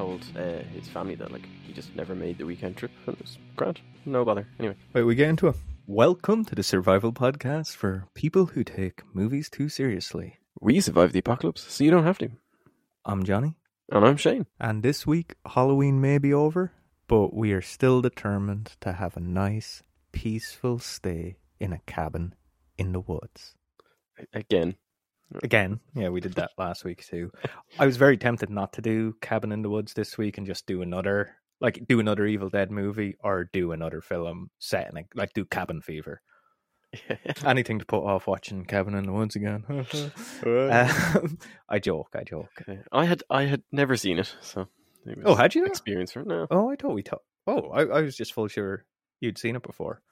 told uh, his family that like he just never made the weekend trip, and it was grand. No bother. Anyway, Wait, we get into it. Welcome to the Survival Podcast for people who take movies too seriously. we survived the apocalypse, so you don't have to. I'm Johnny, And I'm Shane. and this week Halloween may be over, but we are still determined to have a nice, peaceful stay in a cabin in the woods. Again, Again, yeah, we did that last week too. I was very tempted not to do Cabin in the Woods this week and just do another, like do another Evil Dead movie or do another film set in a, like do Cabin Fever. Anything to put off watching Cabin in the Woods again. um, I joke, I joke. Okay. I had I had never seen it, so it Oh, had you? experience for it now. Oh, I thought we thought. Oh, I, I was just full sure you'd seen it before.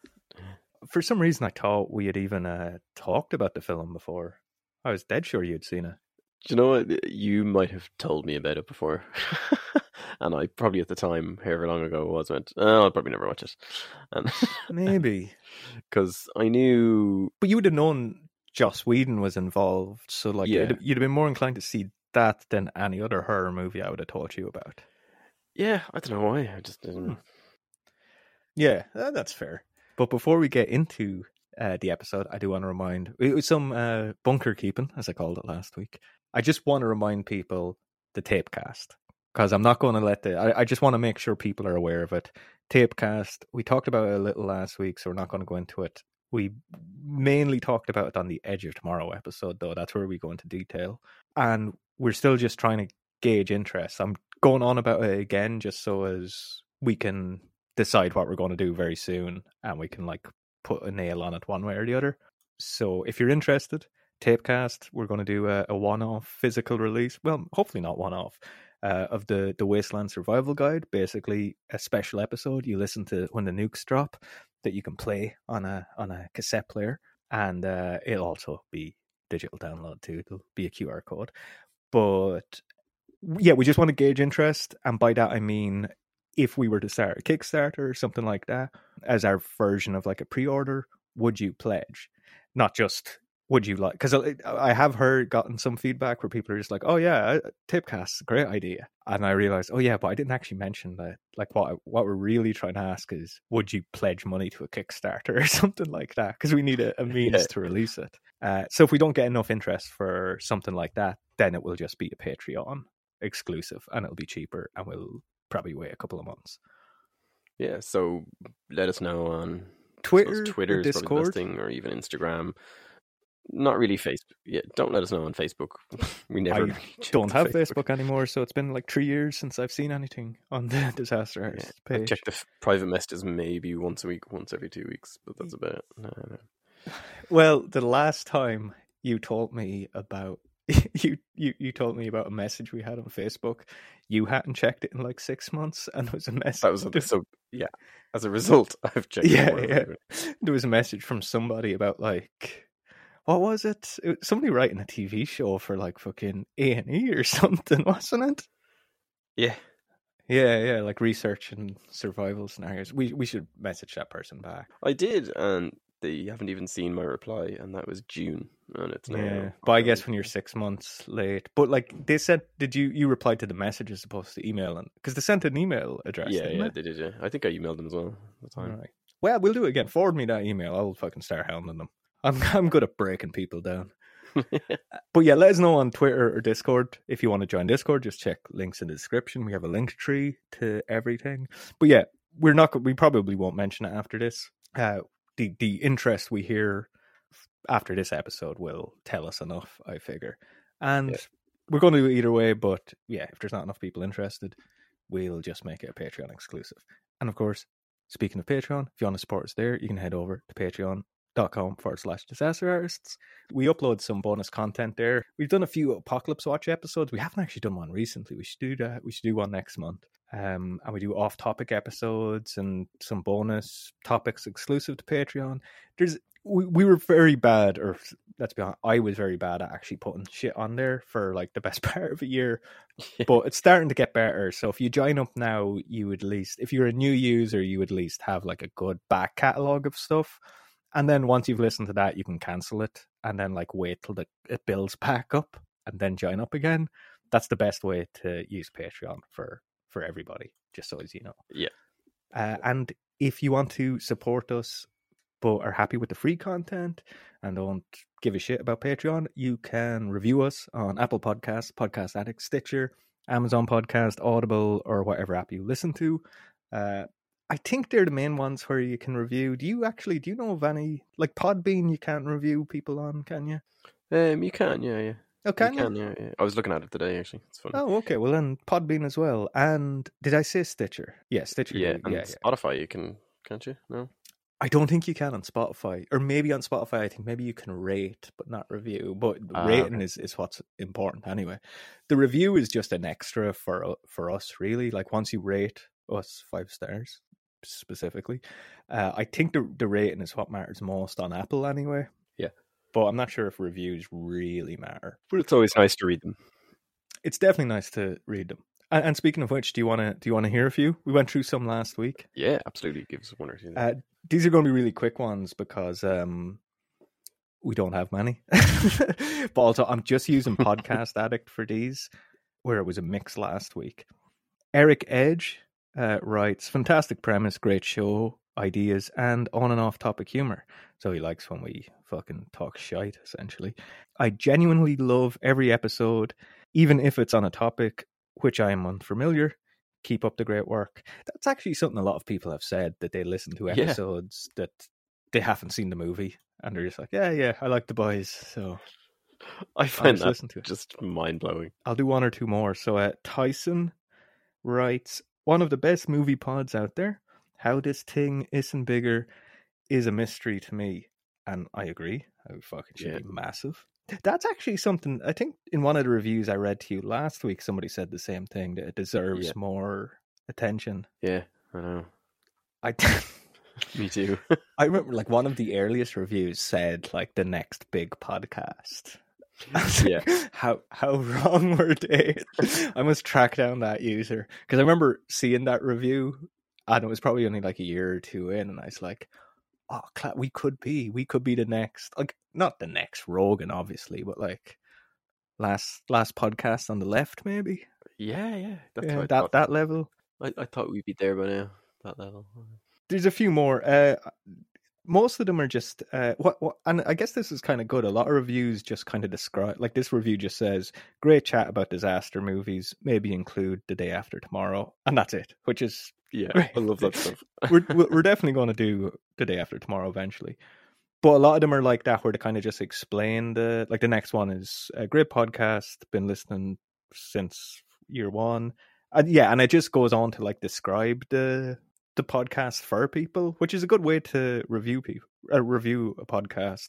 For some reason, I thought we had even uh, talked about the film before. I was dead sure you'd seen it. Do you know what? You might have told me about it before, and I probably at the time, however long ago it was, went, oh, "I'll probably never watch it," and Maybe, because I knew, but you would have known Joss Whedon was involved, so like Yeah. you'd, you'd have been more inclined to see that than any other horror movie I would have told you about. yeah, I don't know why. I just didn't. Hmm. Yeah, uh, that's fair. But before we get into uh, the episode, I do want to remind it was some uh, bunker keeping, as I called it last week. I just want to remind people the Tapecast because I'm not going to let the. I, I just want to make sure people are aware of it. Tapecast. We talked about it a little last week, so we're not going to go into it. We mainly talked about it on the Edge of Tomorrow episode, though. That's where we go into detail, and we're still just trying to gauge interest. I'm going on about it again, just so as we can decide what we're going to do very soon and we can like put a nail on it one way or the other. So if you're interested, Tapecast, we're going to do a, a one-off physical release. Well, hopefully not one-off. Uh, of the the Wasteland Survival Guide, basically a special episode you listen to when the nukes drop that you can play on a on a cassette player, and uh, it'll also be digital download too. It'll be a QR code, but yeah, we just want to gauge interest, and by that I mean if we were to start a Kickstarter or something like that as our version of like a pre-order, would you pledge? Not just would you like because uh, uh, I have heard gotten some feedback where people are just like, oh yeah, uh, Tipcast, great idea, and I realized, oh yeah, but I didn't actually mention that. Like what what we're really trying to ask is, would you pledge money to a Kickstarter or something like that? Because we need a, a means Yeah. to release it. Uh, so if we don't get enough interest for something like that, then it will just be a Patreon exclusive, and it'll be cheaper, and we'll probably wait a couple of months. Yeah, so let us know on Twitter, Twitter or is probably the best Discord. thing, or even Instagram. Not really Facebook. Yeah, don't let us know on Facebook. we never really Don't have Facebook anymore, so it's been like three years since I've seen anything on the disaster Yeah, artist I check the f- private messages maybe once a week, once every two weeks, but that's about it. No, no. Well, the last time you told me about you, you you told me about a message we had on Facebook, you hadn't checked it in like six months, and there was a message. That was a, so. Yeah, as a result, I've checked. yeah, yeah. There was a message from somebody about like what was it? it was somebody writing a TV show for like fucking A and E or something, wasn't it? Yeah, Yeah, yeah, like research and survival scenarios. We we should message that person back. I did, and they haven't even seen my reply, and that was June, and it's now. Yeah, but I guess when you're six months late, but like they said, did you you replied to the message as opposed to email? And because they sent an email address. yeah, yeah, they? did. Yeah, I think I emailed them as well at the time. All right. Well, we'll do it again. Forward me that email. I'll fucking start hounding them. I'm I'm good at breaking people down. But yeah, let us know on Twitter or Discord if you want to join Discord. Just check links in the description. We have a link tree to everything. But yeah, we're not. We probably won't mention it after this. Uh, the the interest we hear after this episode will tell us enough. I figure, and Yeah. we're going to do it either way. But yeah, if there's not enough people interested, we'll just make it a Patreon exclusive. And of course, speaking of Patreon, if you want to support us there, you can head over to Patreon dot com forward slash disaster artists. We upload some bonus content there. We've done a few Apocalypse Watch episodes. We haven't actually done one recently. We should do that. We should do one next month. Um, and we do off topic episodes and some bonus topics exclusive to Patreon. There's we, we were very bad, or let's be honest, I was very bad at actually putting shit on there for like the best part of a year. But it's starting to get better. So if you join up now, you would at least, if you're a new user, you would at least have like a good back catalog of stuff. And then once you've listened to that, you can cancel it and then like wait till the, it builds back up and then join up again. that's the best way to use Patreon for for everybody. Just so as you know, Yeah. Uh, and if you want to support us, but are happy with the free content and don't give a shit about Patreon, you can review us on Apple Podcasts, Podcast Addict, Stitcher, Amazon Podcast, Audible, or whatever app you listen to. Uh, I think they're the main ones where you can review. Do you actually? Do you know of any like Podbean? You can't review people on, can you? Um, you can, yeah, yeah. Oh, can you? you can, yeah, yeah. I was looking at it today, actually. It's funny. Oh, okay. Well, then Podbean as well. And did I say Stitcher? Yeah, Stitcher. yeah, and yeah, yeah. Spotify, you can, can't you? No. I don't think you can on Spotify, or maybe on Spotify. I think maybe you can rate but not review. But Ah, rating is, is what's important anyway. The review is just an extra for for us, really. Like once you rate us five stars specifically, uh, I think the the rating is what matters most on Apple anyway. Yeah. but I'm not sure if reviews really matter. But it's always nice to read them. It's definitely nice to read them. And, and speaking of which, do you want to do you want to hear a few? We went through some last week. Yeah, absolutely. Give us one or two. Uh, these are going to be really quick ones because um, we don't have many. but also, I'm just using Podcast Addict for these, where it was a mix last week. Eric Edge uh, writes Fantastic premise, great show, ideas, and on and off topic humor. So he likes when we fucking talk shite, essentially. I genuinely love every episode, even if it's on a topic which I am unfamiliar. Keep up the great work. That's actually something a lot of people have said that they listen to Yeah. episodes that they haven't seen the movie and they're just like, yeah, yeah, I like the boys, so I find just that just mind blowing. I'll do one or two more. So uh, Tyson writes one of the best movie pods out there. How this thing isn't bigger is a mystery to me, and I agree. How fucking should Yeah. be massive. That's actually something I think in one of the reviews I read to you last week. Somebody said the same thing that it deserves Yeah. more attention. Yeah, I know. I Me too. I remember like one of the earliest reviews said like the next big podcast. Like, How how wrong were they? I must track down that user because I remember seeing that review, and it was probably only like a year or two in, and I was like, "Oh, cla- we could be, we could be the next, like not the next Rogan, obviously, but like last last podcast on the left, maybe yeah, yeah. Yeah, that thought. that level." I, I thought we'd be there by now. That level. There's a few more. Uh, most of them are just uh, what, what, and I guess this is kind of good. A lot of reviews just kind of describe, like this review just says, "Great chat about disaster movies. Maybe include the day after tomorrow," and that's it. Which is Yeah, Right. I love that stuff. we're we're we're definitely going to do the day after tomorrow eventually. But a lot of them are like that, where they kind of just explain the like. The next one is a great podcast. Been listening since year one, and yeah, and it just goes on to like describe the the podcast for people, which is a good way to review people uh, review a podcast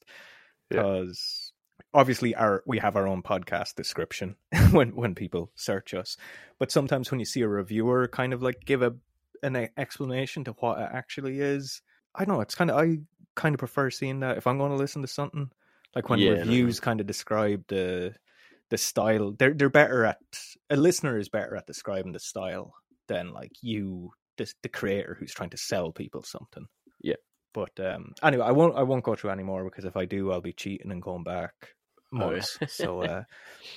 Yeah. because obviously our we have our own podcast description when when people search us, but sometimes when you see a reviewer kind of like give a an explanation to what it actually is, I know it's kind of I kind of prefer seeing that if I'm going to listen to something like when Yeah, no, no. reviews kind of describe the the style they're they're better at a listener is better at describing the style than like you the, the creator who's trying to sell people something. Yeah. but um anyway i won't i won't go through any more because if i do i'll be cheating and going back Oh, yeah. so uh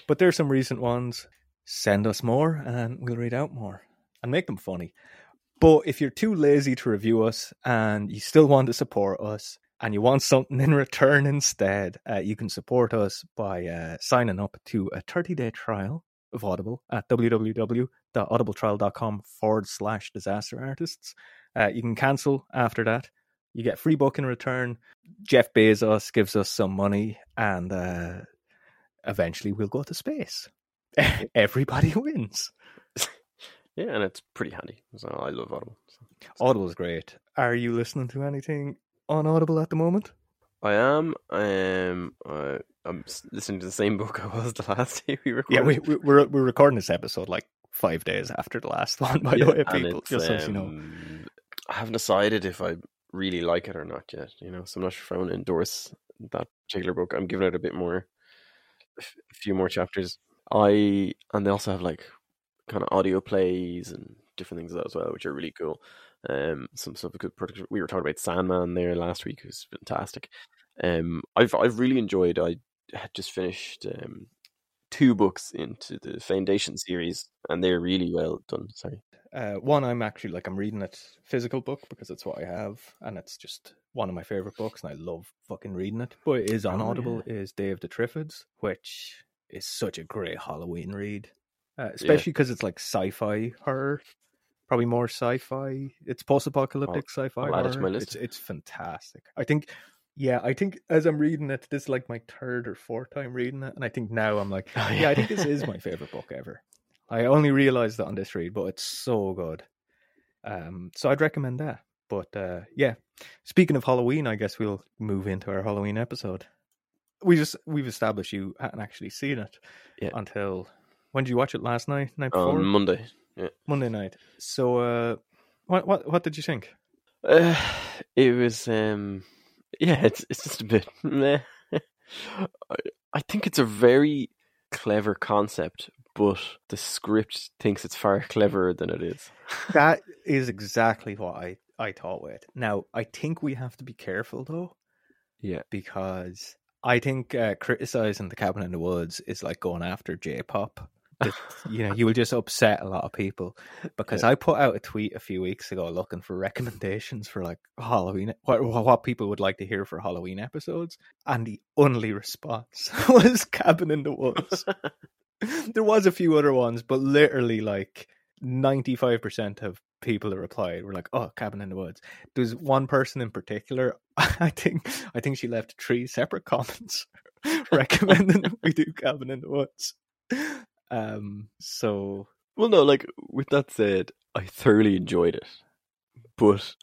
but there's some recent ones. Send us more and we'll read out more and make them funny. But if you're too lazy to review us and you still want to support us and you want something in return instead, uh, you can support us by uh, signing up to a 30 day trial of Audible at www.audibletrial.com forward slash disaster artists. Uh, you can cancel after that. You get free book in return. Jeff Bezos gives us some money, and uh, eventually we'll go to space. Everybody wins. Yeah, and it's pretty handy. So I love Audible. So. Audible's great. Are you listening to anything on Audible at the moment? I am. Um, I, I'm listening to the same book I was the last day we recorded. Yeah, we, we, we're we're recording this episode like five days after the last one. By Yeah, the way, people, just so you know. um, I haven't decided if I really like it or not yet. You know, so I'm not sure if I want to endorse that particular book. I'm giving it a bit more, a few more chapters. I and they also have like kind of audio plays and different things like that as well, which are really cool. Um, some stuff good production. We were talking about Sandman there last week, who's fantastic. Um, I've I've really enjoyed. I had just finished um two books into the Foundation series, and they're really well done. Sorry. Uh, one, I'm actually like I'm reading it physical book because it's what I have, and it's just one of my favorite books, and I love fucking reading it. But it is on Oh, Audible. Is Day of the Triffids, which is such a great Halloween read, uh, especially because it's like sci-fi horror. Probably more sci-fi. It's post-apocalyptic sci-fi I'll add it to horror. my list. It's it's fantastic. I think. Yeah, I think as I'm reading it, this is like my third or fourth time reading it, and I think now I'm like, Oh, yeah, I think this is my favorite book ever. I only realized that on this read, but it's so good. Um, so I'd recommend that. But uh, yeah, speaking of Halloween, I guess we'll move into our Halloween episode. We just we've established you hadn't actually seen it Yeah. until when did you watch it last night? Night before On Monday. Monday night. So uh, what what what did you think? Uh, it was um yeah, it's it's just a bit meh. I, I think it's a very clever concept, but the script thinks it's far cleverer than it is. That is exactly what I I thought with. Now I think we have to be careful though. Yeah. because I think uh, criticizing the Cabin in the Woods is like going after J-pop. That, you know, you will just upset a lot of people. Because I put out a tweet a few weeks ago looking for recommendations for like Halloween, what what people would like to hear for Halloween episodes, and the only response was Cabin in the Woods. there was a few other ones, but literally like ninety five percent of people that replied were like, "Oh, Cabin in the Woods." There's one person in particular. I think I think she left three separate comments recommending we do Cabin in the Woods. Um. So Well, no, like with that said, I thoroughly enjoyed it, but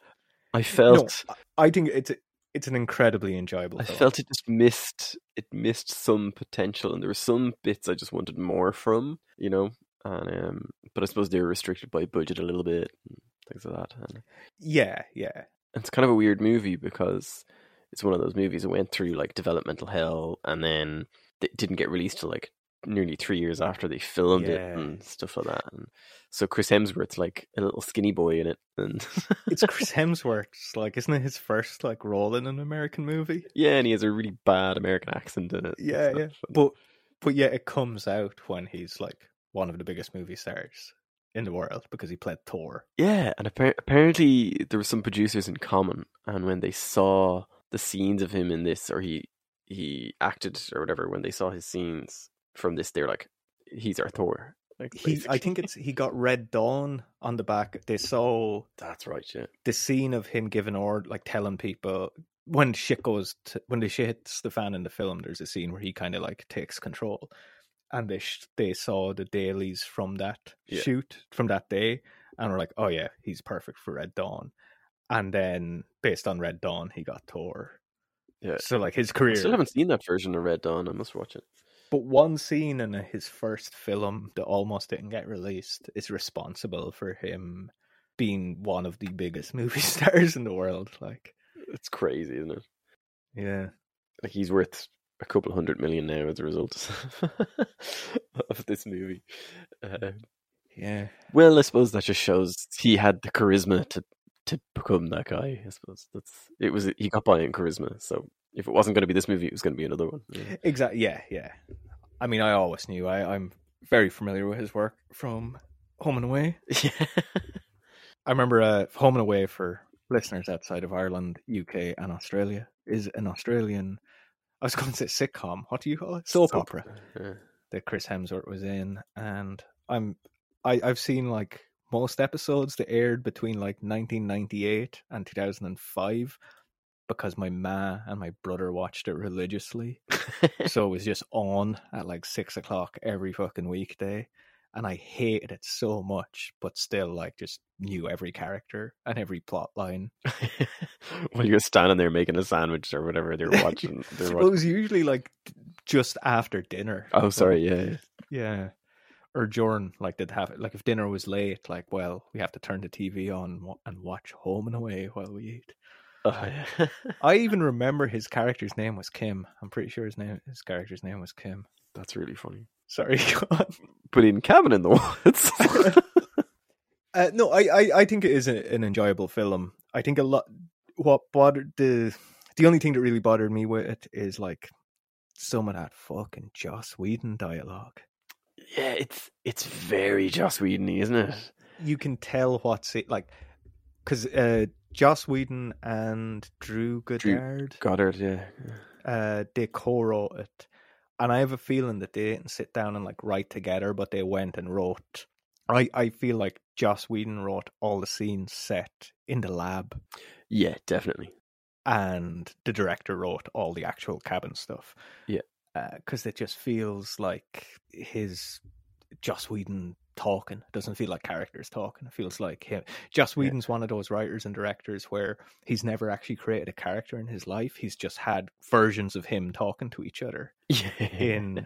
I felt I think it's a, it's an incredibly enjoyable. I film. felt it just missed it missed some potential, and there were some bits I just wanted more from, you know. And um, but I suppose they were restricted by budget a little bit, and things like that. And yeah, yeah, it's kind of a weird movie because it's one of those movies that went through like developmental hell, and then it didn't get released till like nearly three years after they filmed it and stuff like that. And so Chris Hemsworth's like a little skinny boy in it, and it's Chris Hemsworth's like, isn't it his first like role in an American movie? yeah, and he has a really bad American accent in it. Yeah, yeah. But but yeah, it comes out when he's like one of the biggest movie stars in the world because he played Thor. Yeah, and appar- apparently there were some producers in common, and when they saw the scenes of him in this, or he he acted or whatever, when they saw his scenes from this, they're like, "He's our Thor." Like, He, I think it's he got Red Dawn on the back. They saw that's right. Yeah, the scene of him giving order, like telling people when shit goes to, when the shit hits the fan in the film. There's a scene where he kind of like takes control, and they sh- they saw the dailies from that Yeah. shoot from that day, and were like, oh yeah, he's perfect for Red Dawn. And then based on Red Dawn, he got Thor. yeah. So like his I career. still haven't seen that version of Red Dawn. I must watch it. But one scene in his first film that almost didn't get released is responsible for him being one of the biggest movie stars in the world. Like, It's crazy, isn't it? yeah, Like he's worth a couple hundred million now as a result of this movie. Uh, yeah. Well, I suppose that just shows he had the charisma to to become that guy. I suppose that's it. Was he got by in charisma? So if it wasn't going to be this movie, it was going to be another one. Yeah. Exactly. Yeah, yeah. I mean, I always knew. I, I'm very familiar with his work from Home and Away. Yeah. I remember uh, Home and Away for listeners outside of Ireland, UK, and Australia is an Australian. I was going to say sitcom. What do you call it? Soap opera. Yeah. that Chris Hemsworth was in, and I'm I I've seen like most episodes that aired between like 1998 and 2005 because my ma and my brother watched it religiously, so it was just on at like six o'clock every fucking weekday. And I hated it so much, but still, like, just knew every character and every plot line. when you're standing there making a sandwich or whatever, they're watching. They're Well, it was usually like just after dinner. Oh, So- sorry. Yeah. yeah. Yeah. Or during like they'd have like if dinner was late, like well we have to turn the TV on and watch Home and Away while we eat. Oh, yeah. I even remember his character's name was Kim. I'm pretty sure his name his character's name was Kim. That's really funny. Sorry. But in Cabin in the Woods. Uh, no, I, I I think it is a, an enjoyable film. I think a lot. What bothered the the only thing that really bothered me with it is like some of that fucking Joss Whedon dialogue. Yeah, it's it's very Joss Whedon, isn't it? You can tell what's it like because uh, Joss Whedon and Drew Goddard, Goddard, yeah. uh, they co-wrote it, and I have a feeling that they didn't sit down and like write together, but they went and wrote. I I feel like Joss Whedon wrote all the scenes set in the lab, Yeah, definitely. and the director wrote all the actual cabin stuff. Yeah. because it just feels like his Joss Whedon talking. It doesn't feel like characters talking. It feels like him. Joss Yeah. Whedon's one of those writers and directors where he's never actually created a character in his life. He's just had versions of him talking to each other. Yeah. In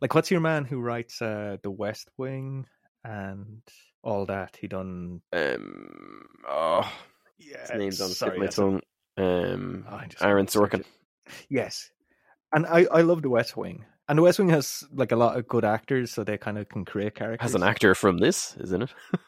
like, what's your man who writes uh, The West Wing and all that? He done. um oh Yeah, his name's on sorry, my tongue. Um Oh, Aaron Sorkin. Yes, and I I love The West Wing, and The West Wing has like a lot of good actors, so they kind of can create characters. Has an actor from this, isn't it?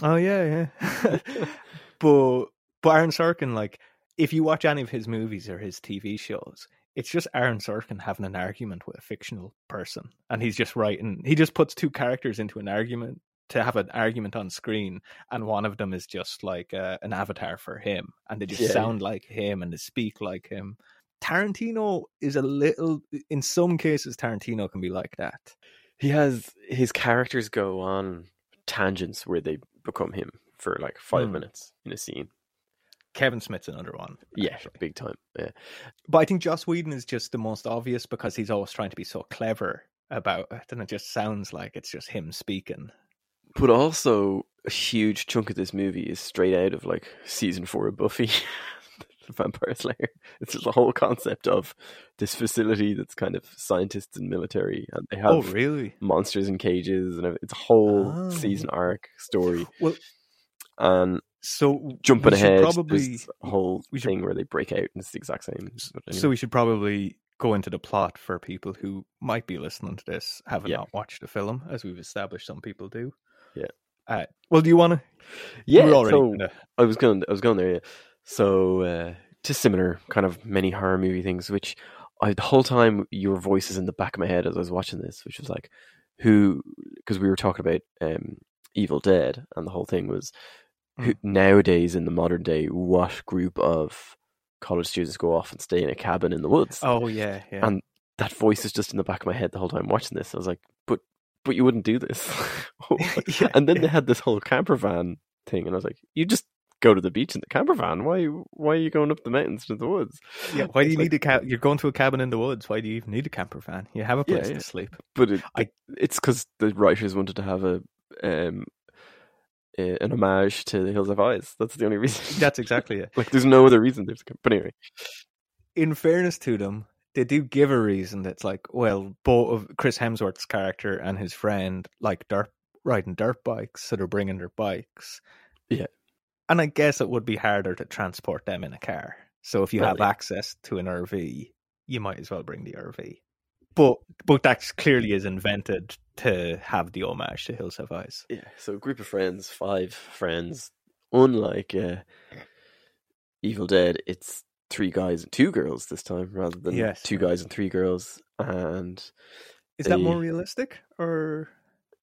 Oh yeah, yeah. but but Aaron Sorkin, like, if you watch any of his movies or his TV shows, it's just Aaron Sorkin having an argument with a fictional person, and he's just writing. He just puts two characters into an argument to have an argument on screen, and one of them is just like uh, an avatar for him, and they just Yeah. sound like him and they speak like him. Tarantino is a little, in some cases, Tarantino can be like that. He has his characters go on tangents where they become him for like five Hmm. minutes in a scene. Kevin Smith's another one. Yeah, actually. big time. Yeah. But I think Joss Whedon is just the most obvious because he's always trying to be so clever about it, and it just sounds like it's just him speaking. But also a huge chunk of this movie is straight out of like season four of Buffy, Vampire Slayer. It's just the whole concept of this facility that's kind of scientists and military, and they have oh, really? monsters in cages, and it's a whole Oh. season arc story. Well, And so jumping ahead, probably whole should- thing where they break out, and it's the exact same. Anyway. so we should probably go into the plot for people who might be listening to this have yeah. not watched the film, as we've established some people do. Yeah. Uh, well, do you want to? yeah, so I was going. I was going there. Yeah. So uh, just similar kind of many horror movie things, which I the whole time your voice is in the back of my head as I was watching this, which was like, who? Because we were talking about um, Evil Dead, and the whole thing was who, nowadays in the modern day, what group of college students go off and stay in a cabin in the woods? Oh yeah, yeah. And that voice is just in the back of my head the whole time watching this. I was like, but but you wouldn't do this. Yeah, and then yeah. they had this whole camper van thing, and I was like, you just go to the beach in the camper van. Why why are you going up the mountains to the woods? yeah. Why do you like- need a ca- You're going to a cabin in the woods. Why do you even need a camper van? You have a place yeah. to sleep. But it, I- it's because the writers wanted to have a um a- an homage to the Hills Have Eyes. That's the only reason. That's exactly it. like there's no other reason. There's but anyway, in fairness to them, they do give a reason that's like, well, both of Chris Hemsworth's character and his friend like dirt riding dirt bikes, so they're bringing their bikes. Yeah. And I guess it would be harder to transport them in a car. So if you have access to an RV, you might as well bring the RV. But but that clearly is invented to have the homage to Hills Have Eyes. yeah. So a group of friends, five friends. Unlike uh, Evil Dead, it's three guys and two girls this time, rather than Yes. two guys and three girls. And Is that more realistic, or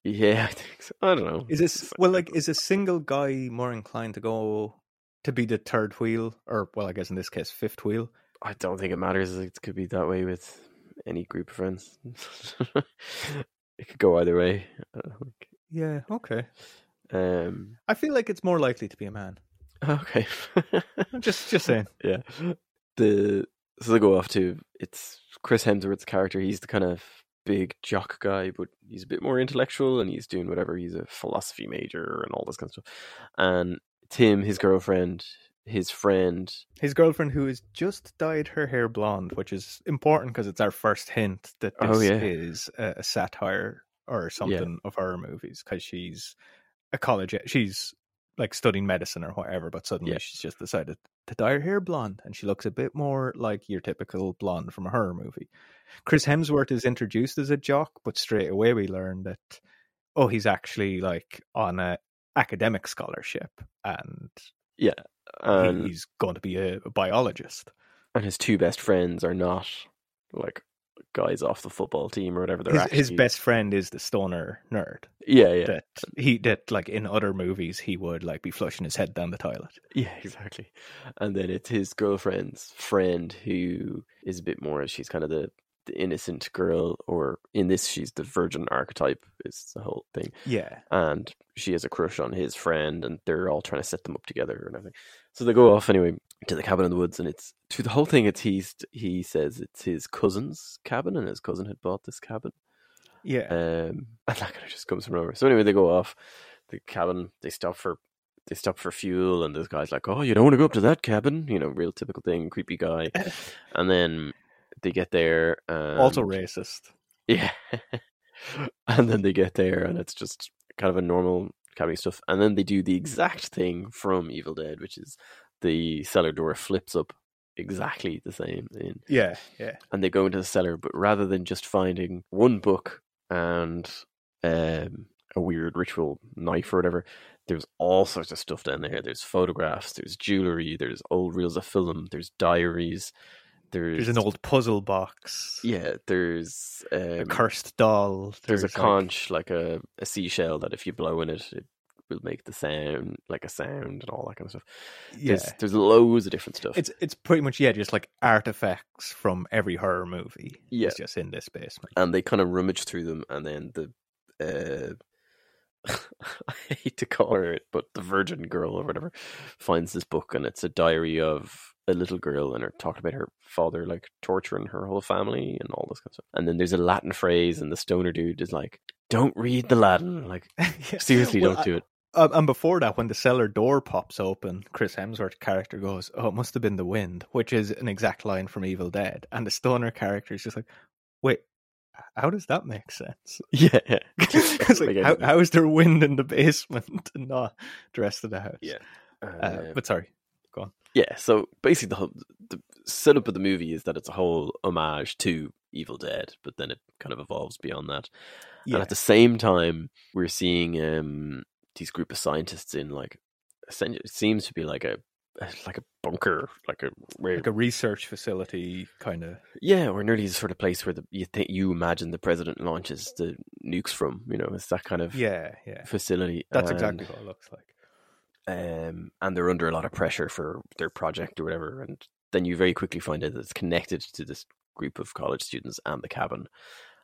yeah, I think so. I don't know. is this well like is a single guy more inclined to go to be the third wheel, or well, I guess in this case, fifth wheel? I don't think it matters. It could be that way with any group of friends. it could go either way. Uh, Yeah, okay. Um. I feel like it's more likely to be a man. Okay. I'm just just saying. yeah. The so they go off to it's Chris Hemsworth's character. He's the kind of big jock guy, but he's a bit more intellectual, and he's doing whatever. He's a philosophy major and all this kind of stuff. And Tim, his girlfriend, his friend. His girlfriend, who has just dyed her hair blonde, which is important because it's our first hint that oh, this Oh, yeah. is a, satire or something of her movies. Because she's a college, she's like studying medicine or whatever, but suddenly Yeah. she's just decided to dye her hair blonde, and she looks a bit more like your typical blonde from a horror movie. Chris Hemsworth is introduced as a jock, but straight away we learn that oh, he's actually like on a academic scholarship, and yeah, And he's going to be a biologist. and his two best friends are not like guys off the football team or whatever. They're his, actually his best friend is the stoner nerd Yeah, yeah, that he that like in other movies he would like be flushing his head down the toilet. yeah, exactly. And then it's his girlfriend's friend who is a bit more. She's kind of the the innocent girl, or in this, she's the virgin archetype. Is the whole thing. Yeah, and she has a crush on his friend, and they're all trying to set them up together and everything. So they go off anyway to the cabin in the woods, and it's to the whole thing. It's he's he says it's his cousin's cabin, and his cousin had bought this cabin, yeah, um, and that kind of just comes from nowhere. So anyway, they go off the cabin. They stop for they stop for fuel, and this guy's like, "Oh, you don't want to go up to that cabin," you know, real typical thing, creepy guy. and then they get there, and also racist. yeah. and then they get there and it's just kind of a normal cabin stuff. And then they do the exact thing from Evil Dead, which is the cellar door flips up exactly the same in Yeah, yeah, and they go into the cellar, but rather than just finding one book and um, a weird ritual knife or whatever, there's all sorts of stuff down there. There's photographs, there's jewelry, there's old reels of film, there's diaries, there's, there's an old puzzle box. yeah, there's um, a cursed doll. there's, a like- conch like a, a seashell that if you blow in it, it will make the sound like a sound and all that kind of stuff. yeah, There's there's loads of different stuff. it's it's pretty much yeah, just like artifacts from every horror movie. Yeah. just in this basement. and they kind of rummage through them, and then the uh, I hate to call her it, but the Virgin Girl or whatever finds this book, and it's a diary of a little girl, and her talking about her father like torturing her whole family and all this kind of stuff. And then there's a Latin phrase, and the stoner dude is like, "Don't read the Latin." Like Yeah. seriously, Well, don't do it. Um, and before that, when the cellar door pops open, Chris Hemsworth's character goes, "Oh, it must have been the wind," which is an exact line from Evil Dead. And the stoner character is just like, "Wait, how does that make sense?" Yeah, yeah. like, how, how is there wind in the basement and not the rest of the house? Yeah. Uh, Uh, but sorry, go on. Yeah, so basically the whole the setup of the movie is that it's a whole homage to Evil Dead, but then it kind of evolves beyond that. yeah, And at the same time, we're seeing um, these group of scientists in like essentially it seems to be like a like a bunker, like a where like a research facility kind of. yeah, or nearly the sort of place where the you think you imagine the president launches the nukes from. You know, it's that kind of Yeah, yeah, facility. that's and- exactly what it looks like. um, and they're under a lot of pressure for their project or whatever. And then you very quickly find out that it's connected to this group of college students and the cabin.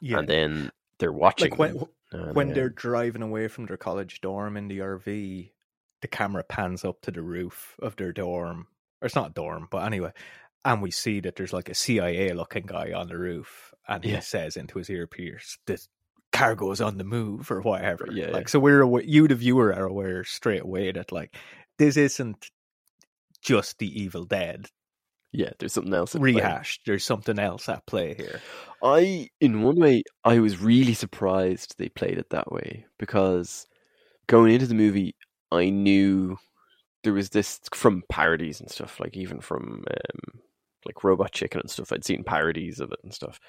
Yeah, And then they're watching like when when uh, they're driving away from their college dorm in the RV, the camera pans up to the roof of their dorm. Or it's not dorm, but anyway. And we see that there's like a CIA looking guy on the roof, and Yeah. he says into his earpiece, "The is on the move," or whatever. Yeah, like yeah. so, we're awa- you, the viewer, are aware straight away that like this isn't just the Evil Dead yeah, there's something else at play. rehashed. There's something else at play here. I, in one way, I was really surprised they played it that way because going into the movie, I knew there was this from parodies and stuff, like even from um, like Robot Chicken and stuff. I'd seen parodies of it and stuff,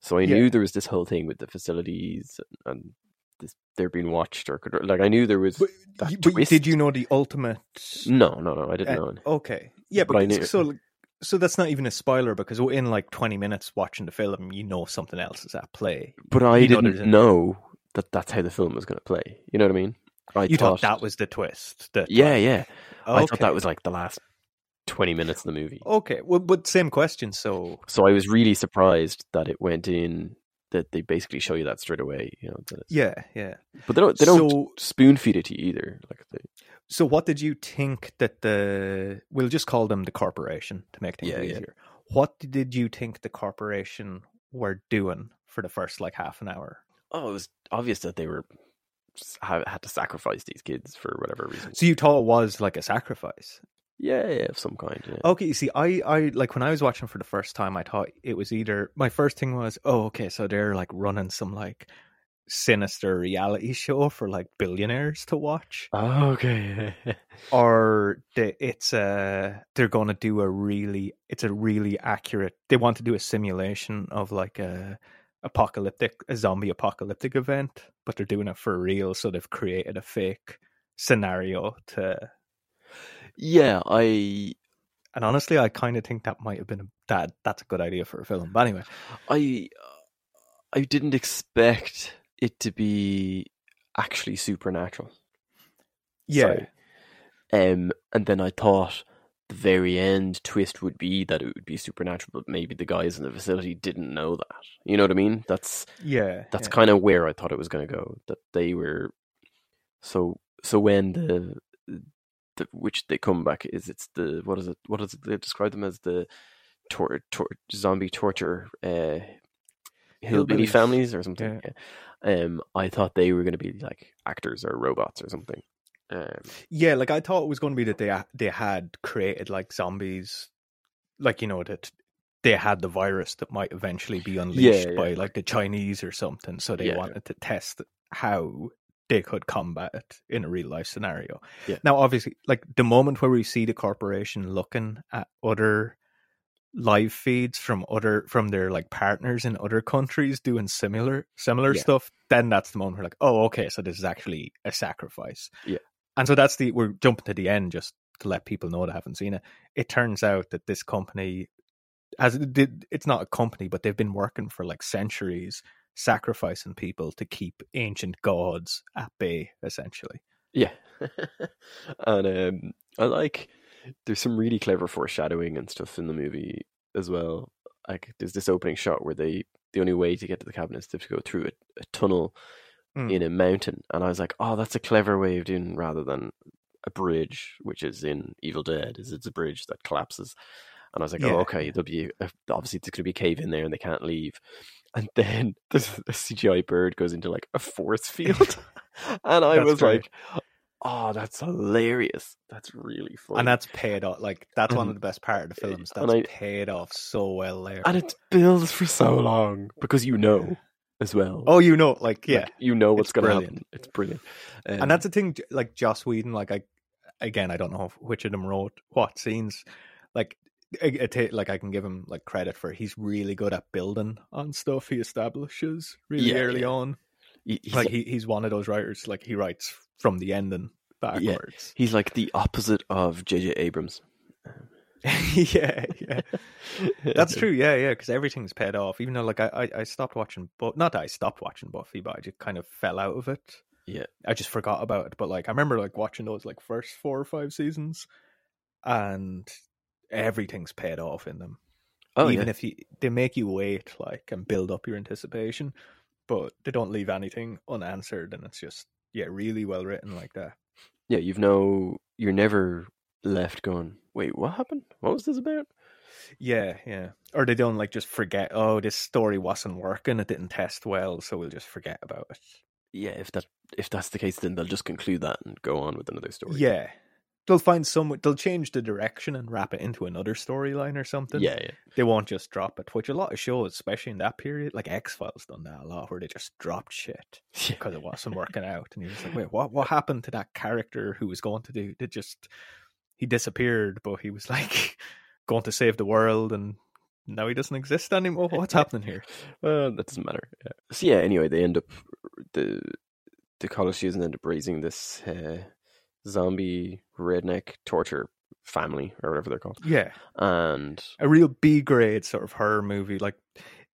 so I Yeah. knew there was this whole thing with the facilities and, and this, they're being watched or could, like I knew there was. But, but did you know the ultimate No, no, no, I didn't Uh, know. Okay. Yeah, But but, I knew- so so that's not even a spoiler because in like 20 minutes watching the film, you know something else is at play. But I you didn't a- know that that's how the film was going to play. You know what I mean? I you thought, that was the twist. Yeah, yeah. I thought that was like the last 20 minutes of the movie. Okay. Well, but same question. So So I was really surprised that it went in that they basically show you that straight away, you know. yeah, yeah. But they don't they don't So- spoon feed it to you either. Like they, So what did you think that the we'll just call them the corporation to make things Yeah, yeah. easier. What did you think the corporation were doing for the first like half an hour? oh, it was obvious that they were had, had to sacrifice these kids for whatever reason. So you thought it was like a sacrifice. Yeah, yeah, of some kind. Yeah. Okay, you see, I, I like when I was watching for the first time, I thought it was either my first thing was, oh, okay, so they're like running some like sinister reality show for like billionaires to watch, Oh, okay. or they, it's a they're going to do a really it's a really accurate. They want to do a simulation of like a apocalyptic a zombie apocalyptic event, but they're doing it for real, so they've created a fake scenario to yeah, I And honestly, I kind of think that might have been a, that. That's a good idea for a film. But anyway, I I didn't expect it to be actually supernatural. Yeah. So, um, and then I thought the very end twist would be that it would be supernatural, but maybe the guys in the facility didn't know that. You know what I mean? That's Yeah. that's yeah. kind of where I thought it was going to go. That they were so so when the, the which they come back is it's the what is it what is it they describe them as the tor- tor- zombie torture uh, hillbilly families or something. Yeah. Um, I thought they were going to be like actors or robots or something. Um, Yeah, like I thought it was going to be that they they had created like zombies, like you know that they had the virus that might eventually be unleashed yeah. by like the Chinese or something. So they Yeah. wanted to test how they could combat it in a real life scenario. Yeah. Now, obviously, like the moment where we see the corporation looking at other live feeds from other from their like partners in other countries doing similar similar Yeah. stuff, then that's the moment we're like, oh, okay, so this is actually a sacrifice. Yeah. And so that's the we're jumping to the end just to let people know that haven't seen it. It turns out that this company has did it's not a company, but they've been working for like centuries sacrificing people to keep ancient gods at bay, essentially. Yeah, and um, I like there's some really clever foreshadowing and stuff in the movie as well. Like there's this opening shot where they the only way to get to the cabin is to go through a, a tunnel Mm. in a mountain, and I was like, oh, that's a clever way of doing rather than a bridge, which is in Evil Dead. Is it's a bridge that collapses, and I was like, Yeah. oh, okay, there'll be a, obviously it's going to be a cave in there, and they can't leave. And then there's a CGI bird goes into like a force field, and I That's was great. like, oh, that's hilarious. That's really funny. And that's paid off. Like that's one of the best part of the films. That's I- paid off so well there. and it builds for so long because you know as well. oh, you know, like yeah, Like, you know what's going to happen. It's brilliant. Um, and that's the thing. Like Joss Whedon, like I again, I don't know which of them wrote what scenes. Like, Like I can give him like credit for he's really good at building on stuff he establishes really Yeah, early yeah. on. he- he's, like like, he, he's one of those writers. Like he writes from the ending backwards. he's like the opposite of J.J. Abrams. Yeah, yeah, that's true. Yeah, yeah, because everything's paid off. Even though, like, I, I, I stopped watching, but not that I stopped watching Buffy, but I just kind of fell out of it. Yeah. I just forgot about it. But like, I remember like watching those like first four or five seasons, and everything's paid off in them. Oh, Even yeah. if you they make you wait, like, and build up your anticipation, but they don't leave anything unanswered, and it's just yeah, really well written like that. yeah, you've no, you're never left going, wait, what happened? What was this about? Yeah, yeah. Or they don't like just forget, oh, this story wasn't working, it didn't test well, so we'll just forget about it. Yeah, if that if that's the case, then they'll just conclude that and go on with another story. Yeah. They'll find some they'll change the direction and wrap it into another storyline or something. yeah, yeah. They won't just drop it, which a lot of shows, especially in that period, like X Files done that a lot, where they just dropped shit because it wasn't working out. And you're just like, wait, what what happened to that character who was going to do they just he disappeared, but he was like going to save the world and now he doesn't exist anymore. What's happening here? Well, that doesn't matter. Yeah. So yeah, anyway, they end up the the college students end up raising this uh, zombie redneck torture family or whatever they're called, Yeah. and a real B grade sort of horror movie. Like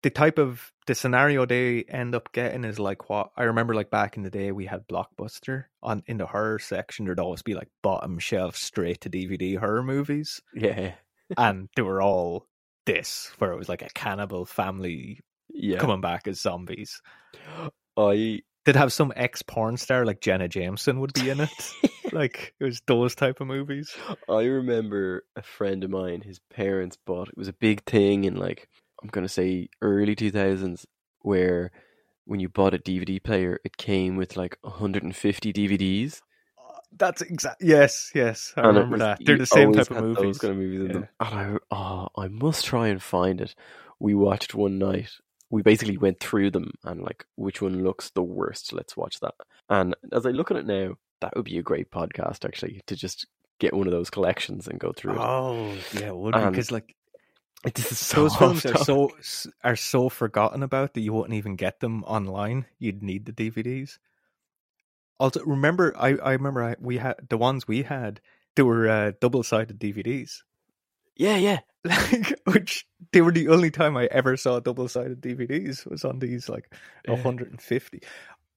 the type of the scenario they end up getting is like what I remember. Like back in the day, we had Blockbuster on in the horror section. There'd always be like bottom shelf straight to DVD horror movies, yeah, and they were all this where it was like a cannibal family yeah. coming back as zombies. I They'd have some ex porn star like Jenna Jameson would be in it. like it was those type of movies. I remember a friend of mine. His parents bought it was a big thing in like I'm gonna say early 2000s, where when you bought a DVD player, it came with like 150 DVDs. Uh, that's exact. Yes, yes, I And remember was- that. They're the same type of movies. Those kind of movies in them. And I, oh, I must try and find it. We watched one night. We basically went through them and like which one looks the worst. Let's watch that. And as I look at it now, that would be a great podcast actually to just get one of those collections and go through it. Oh, yeah, would because like This is so those films are so are so forgotten about that you wouldn't even get them online. You'd need the DVDs. Also, remember, I I remember I, we had the ones we had. They were uh, double sided DVDs. Yeah, yeah. like which they were the only time I ever saw double sided DVDs was on these like Yeah. 150.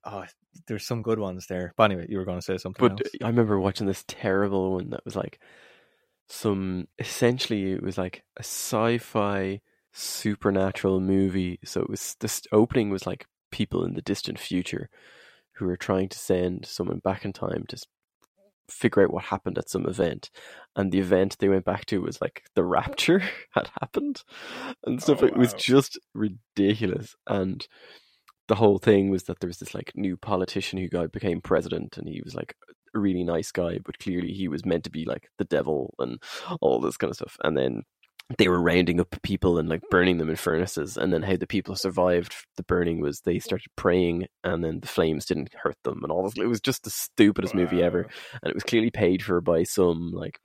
Oh, there's some good ones there. But anyway, you were going to say something But uh, else. I remember watching this terrible one that was like some essentially it was like a sci-fi supernatural movie. So it was this opening was like people in the distant future who were trying to send someone back in time to figure out what happened at some event. And the event they went back to was like the mm-hmm. rapture had happened and stuff. Oh, it was just ridiculous. And the whole thing was that there was this like new politician who got became president and he was like a really nice guy, but clearly he was meant to be like the devil and all this kind of stuff. And then they were rounding up people and like burning them in furnaces. And then how the people survived the burning was they started praying and then the flames didn't hurt them and all this. It was just the stupidest movie ever. And it was clearly paid for by some like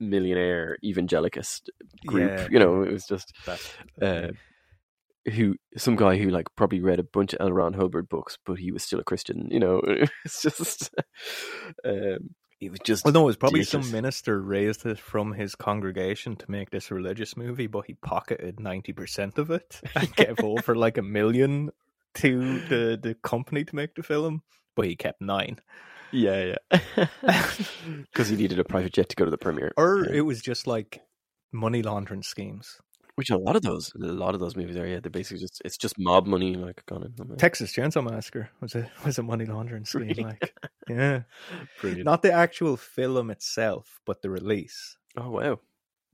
millionaire evangelicist group. Yeah. You know, it was just uh, who some guy who like probably read a bunch of L. Ron Hubbard books, but he was still a Christian. You know, it's just um, it was just Well, no, it was probably some minister raised it from his congregation to make this religious movie, but he pocketed 90% of it and gave over like a million to the, the company to make the film, but he kept nine. yeah, yeah, because he needed a private jet to go to the premiere. Or Yeah. it was just like money laundering schemes. Which a lot of those, a lot of those movies are. Yeah, they're basically just it's just mob money like gone in. them. Texas Chainsaw Massacre was a was a money laundering scheme. Like, yeah, Brilliant. not the actual film itself, but the release. oh wow.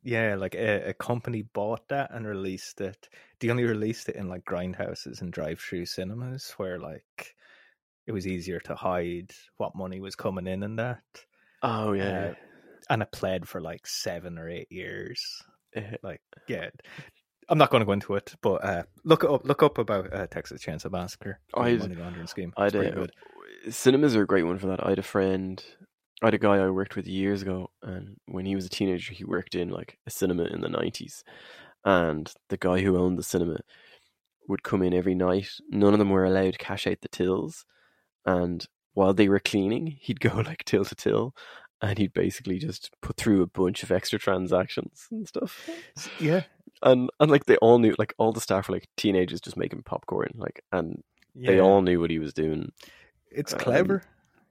Yeah, like a, a company bought that and released it. They only released it in like grindhouses and drive-through cinemas, where like it was easier to hide what money was coming in and that. Oh yeah. Uh, yeah. and it played for like seven or eight years. Like, yeah, I'm not going to go into it, but uh, look up look up about uh, Texas Chainsaw Massacre. I'd- money laundering scheme. Pretty uh, good. cinemas are a great one for that. I had a friend, I had a guy I worked with years ago, and when he was a teenager, he worked in like a cinema in the nineties, and the guy who owned the cinema would come in every night. None of them were allowed to cash out the tills, and while they were cleaning, he'd go like till to till. And he'd basically just put through a bunch of extra transactions and stuff, Yeah, and and like they all knew, like all the staff were like teenagers just making popcorn, like, and yeah. they all knew what he was doing. It's um, clever.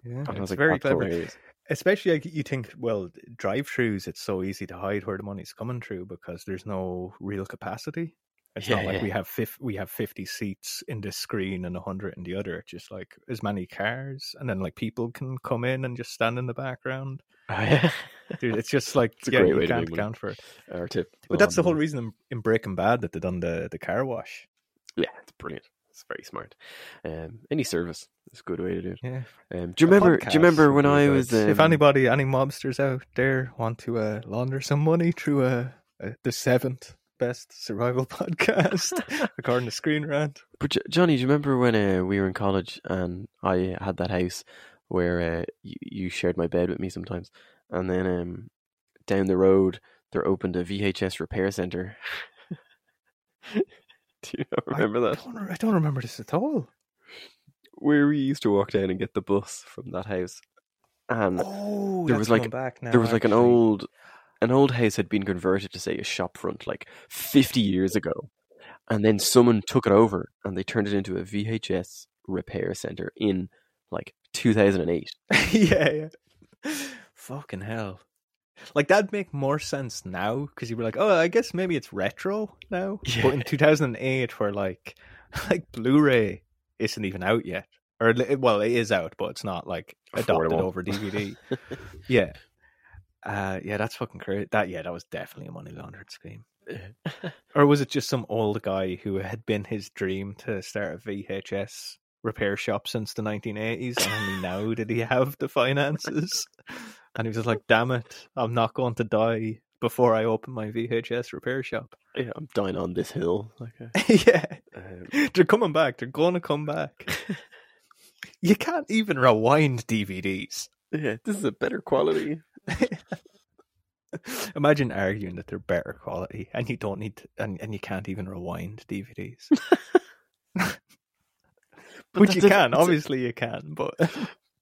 Yeah, it's like, very clever. hilarious." Especially like you think, well, drive-throughs, it's so easy to hide where the money's coming through because there's no real capacity. It's not Yeah, like we have fif- we have fifty seats in this screen and hundred in the other. It's just like as many cars, and then like people can come in and just stand in the background. Oh, yeah. Dude, it's just like It's a yeah, great you way to can't account for it. Our tip. But that's the whole reason in, in Breaking Bad that they done the the car wash. Yeah, it's brilliant. It's very smart. Um, any service is a good way to do it. Yeah. Um, do you A remember? Do you remember when I was? if um, anybody, any mobsters out there want to uh, launder some money through uh, uh, the seventh best survival podcast, according to Screen Rant. But Jo- Johnny, do you remember when uh, we were in college and I had that house where uh, you, you shared my bed with me sometimes, and then um, down the road there opened a VHS repair center. do you remember I that? Don't, I don't remember this at all. Where we used to walk down and get the bus from that house, and Oh, there was like- there was like an old an old house had been converted to say a shop front like 50 years ago and then someone took it over and they turned it into a VHS repair center in like 2008 yeah, yeah. Fucking hell. Like that'd make more sense now because you were like, oh, I guess maybe it's retro now. But in Yeah. 2008, where like like Blu-ray isn't even out yet, or well, it is out, but it's not like adopted Affordable. over DVD. yeah, uh, yeah, that's fucking crazy. That yeah, that was definitely a money laundered scheme. Or was it just some old guy who had been his dream to start a VHS repair shop since the 1980s, and only now did he have the finances? And he was just like, "Damn it, I'm not going to die before I open my VHS repair shop." yeah I'm dying on this hill like uh, yeah, um, they're coming back. They're going to come back. you can't even rewind DVDs. Yeah this is a better quality Imagine arguing that they're better quality, and you don't need, to, and and you can't even rewind DVDs. Which you can, obviously you can, but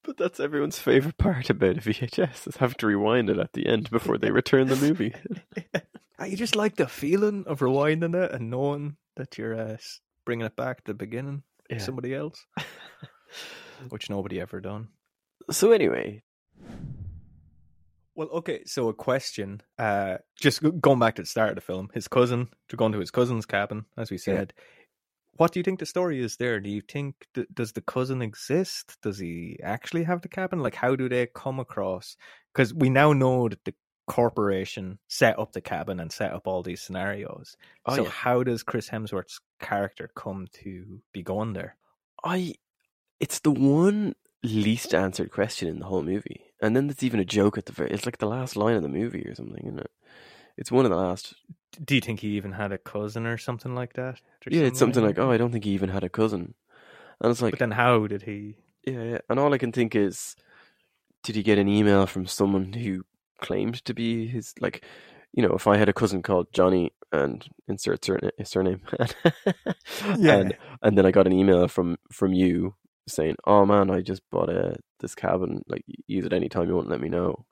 but that's everyone's favorite part about a VHS is having to rewind it at the end before they return the movie You just like the feeling of rewinding it and knowing that you're uh, bringing it back to the beginning. Yeah. Somebody else, which nobody ever done. So anyway, Well, okay. So a question. Uh, just going back to the start of the film, his cousin. to go going to his cousin's cabin, as we Yeah. said. What do you think the story is there? Do you think does the cousin exist? Does he actually have the cabin? Like, how do they come across? Because we now know that the corporation set up the cabin and set up all these scenarios. Oh, so yeah. how does Chris Hemsworth's character come to be going there? I it's the one least answered question in the whole movie. And then there's even a joke at the very it's like the last line of the movie or something, isn't it? It's one of the last Do you think he even had a cousin or something like that? Yeah, it's something like? Oh, I don't think he even had a cousin. And it's like But then how did he? Yeah, yeah. And all I can think is did he get an email from someone who claimed to be his like you know, if I had a cousin called Johnny and insert surname, surname Yeah. and and then I got an email from from you saying, "Oh man, I just bought a this cabin. Like, use it anytime you want. Let me know."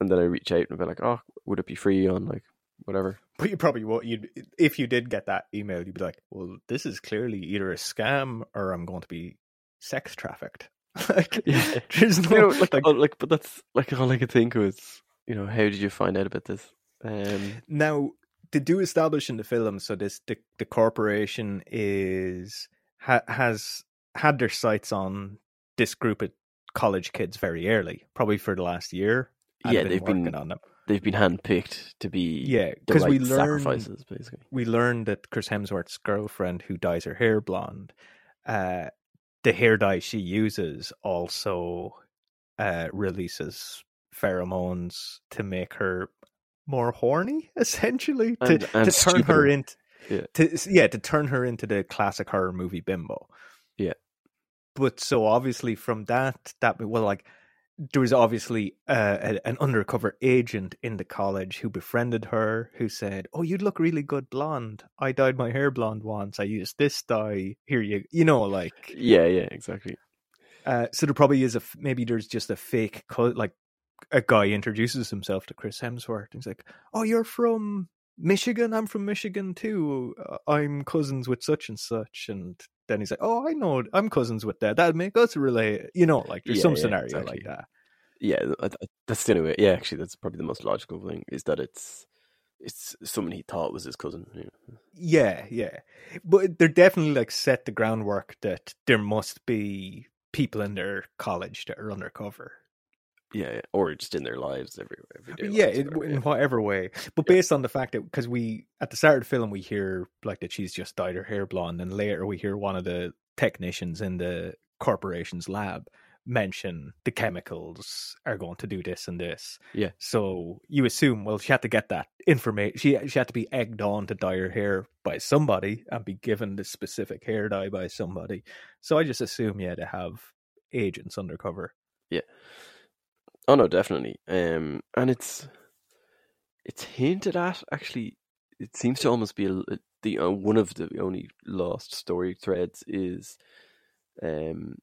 And then I reach out and be like, "Oh, would it be free on like whatever?" But you probably would. You if you did get that email, you'd be like, "Well, this is clearly either a scam or I'm going to be sex trafficked." like, Yeah. there's no You know, like, like, oh, like, but that's like all I could think was, you know, how did you find out about this? Um, now they do establish in the film. So this the the corporation is ha, has had their sights on this group of college kids very early, probably for the last year. Yeah, been they've been on them. they've been handpicked to be Yeah, because right we learn sacrifices, basically. we learned that Chris Hemsworth's girlfriend, who dyes her hair blonde, uh, the hair dye she uses also uh, releases pheromones to make her more horny, essentially, to, And- and to turn her into Yeah. to yeah to turn her into the classic horror movie bimbo. But so obviously from that that well like there was obviously uh, an undercover agent in the college who befriended her who said oh you'd look really good blonde. I dyed my hair blonde once. I used this dye. Here you you know like Yeah, yeah, exactly. uh, so there probably is a maybe there's just a fake like a guy introduces himself to chris hemsworth and he's like oh you're from michigan? I'm from michigan too. Uh, i'm cousins with such and such. And then he's like oh i know i'm cousins with that that'd make us relate you know like there's Yeah, some yeah, scenario exactly. like that Yeah, that's the only way. Yeah, actually, that's probably the most logical thing is that it's it's someone he thought was his cousin. Yeah. yeah yeah but they're definitely like set the groundwork that there must be people in their college that are undercover Yeah, yeah, or just in their lives every every day. yeah, it, whatever, in yeah. whatever way. But Yeah. based on the fact that because we at the start of the film we hear like that she's just dyed her hair blonde, and later we hear one of the technicians in the corporation's lab mention the chemicals are going to do this and this. Yeah. So you assume, well, she had to get that information. She she had to be egged on to dye her hair by somebody and be given the specific hair dye by somebody. So I just assume yeah to have agents undercover. Oh no, definitely. Um, and it's it's hinted at. Actually, it seems to almost be a, l- the uh, one of the only lost story threads is, um,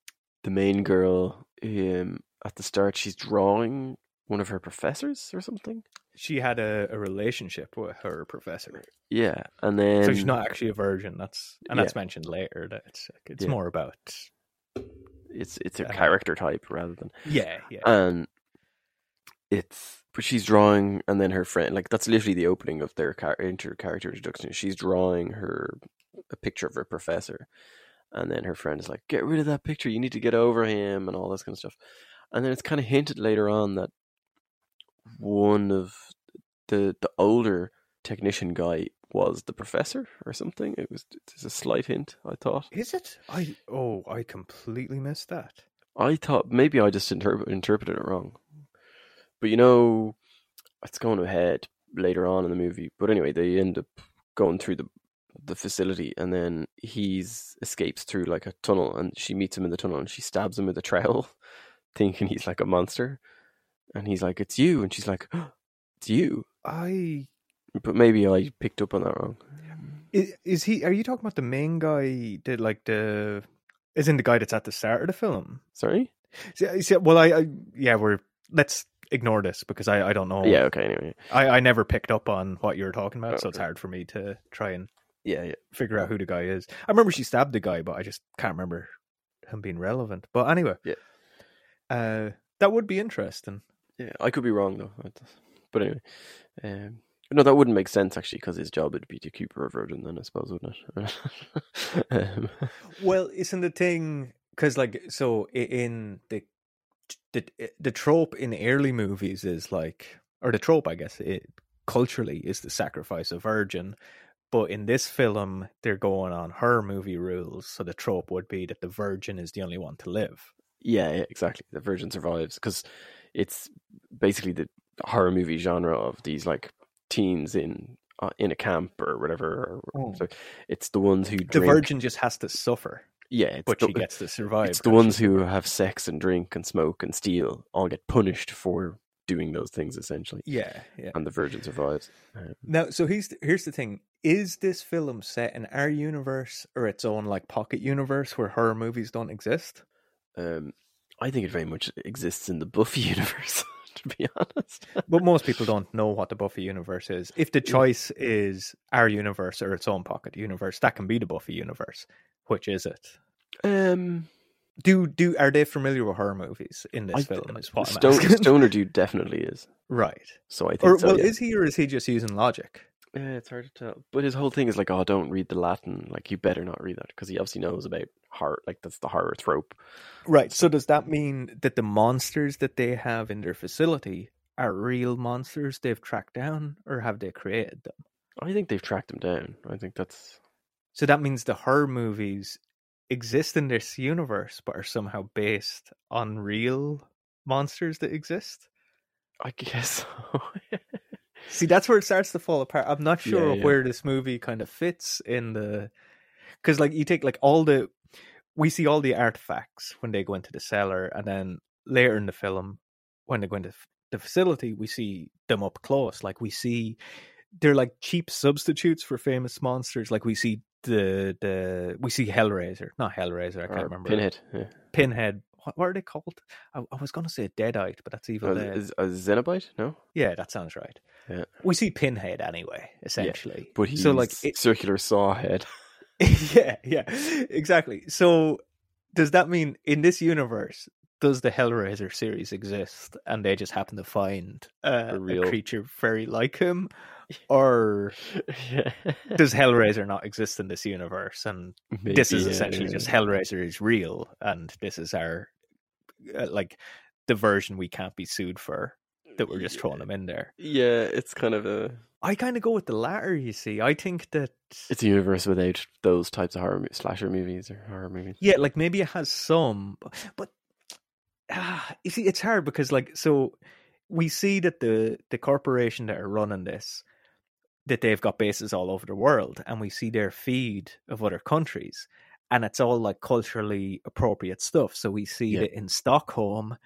the main girl. Um, at the start, she's drawing one of her professors or something. She had a, a relationship with her professor. Yeah, and then so she's not actually a virgin. That's and Yeah. that's mentioned later. That it's it's Yeah. more about It's it's a uh, character type rather than yeah yeah and it's but she's drawing and then her friend like that's literally the opening of their char- inter character introduction. She's drawing her a picture of her professor and then her friend is like get rid of that picture. You need to get over him and all this kind of stuff. And then it's kind of hinted later on that one of the the older technician guy was the professor or something. It was there's a slight hint i thought. Is it? I oh I completely missed that. I thought maybe I just interpret, interpreted it wrong. But you know, it's going ahead later on in the movie. But anyway, they end up going through the the facility, and then he's escapes through like a tunnel, and she meets him in the tunnel, and she stabs him with a trowel, thinking he's like a monster, and he's like, "It's you," and she's like, "It's you." I But maybe I picked up on that wrong. is, is he? Are you talking about the main guy? Did like the is in the guy that's at the start of the film? Sorry. See, see, well, I, I yeah, we're let's ignore this because I, I don't know. Yeah. Okay. Anyway. I, I never picked up on what you were talking about, so it's hard for me to try and Yeah. Yeah. figure out who the guy is. I remember she stabbed the guy, but I just can't remember him being relevant. But anyway, Yeah. uh, that would be interesting. Yeah. I could be wrong though. But anyway. Um, no, that wouldn't make sense actually, because his job would be to keep her a virgin. Then I suppose, wouldn't it? um, Well, isn't the thing because like so in the the the trope in early movies is like or the trope I guess it culturally is the sacrifice of virgin, but in this film they're going on her movie rules, so the trope would be that the virgin is the only one to live. Yeah, yeah, exactly. The virgin survives because it's basically the horror movie genre of these like teens in uh, in a camp or whatever. Or, Oh. so it's the ones who The virgin just has to suffer, yeah, it's but the, she gets to survive. it's the ones who have sex and drink and smoke and steal all get punished for doing those things essentially, yeah, yeah. and the virgin survives. Um, Now, so here's the, here's the thing: is this film set in our universe or its own like pocket universe where horror movies don't exist? um, I think it very much exists in the Buffy universe. To be honest, But most people don't know what the Buffy universe is. If the choice is our universe or its own pocket universe, that can be the Buffy universe. Which is it? um, Do do are they familiar with horror movies in this I- film? Is what Stone. Stoner dude definitely is. right? So I think Or so, well, yeah. is he or is he just using logic? Yeah, it's hard to tell. But his whole thing is like, oh, don't read the Latin. Like, you better not read that because he obviously knows about horror. Like, that's the horror trope. Right. So does that mean that the monsters that they have in their facility are real monsters they've tracked down, or have they created them? I think they've tracked them down. I think that's So that means the horror movies exist in this universe, but are somehow based on real monsters that exist. I guess. So. See, that's where it starts to fall apart. I'm not sure Yeah, yeah. where this movie kind of fits in the because, like, you take like all the we see all the artifacts when they go into the cellar, and then later in the film, when they go into the facility, we see them up close. Like, we see they're like cheap substitutes for famous monsters. Like, we see the the we see Hellraiser, not Hellraiser. I can't Or remember Pinhead. Yeah. Pinhead. What, what are they called? I, I was going to say Deadite, but that's even Oh, is, a Cenobite? No, Yeah, that sounds right. Yeah. We see Pinhead anyway, essentially. but he's so like it, circular saw head. yeah, yeah, exactly. So does that mean in this universe does the Hellraiser series exist and they just happen to find uh, A a, creature very like him or yeah. does Hellraiser not exist in this universe and this is yeah, essentially yeah. just Hellraiser is real and this is our uh, like the version we can't be sued for that we're just throwing them in there. Yeah, it's kind of a. I kind of go with the latter. You see, I think that It's a universe without those types of horror slasher movies or horror movies. yeah, like maybe it has some, but, but ah, you see, it's hard because like so we see that the the corporation that are running this that they've got bases all over the world, and we see their feed of other countries, and it's all like culturally appropriate stuff. So we see Yeah. that in Stockholm,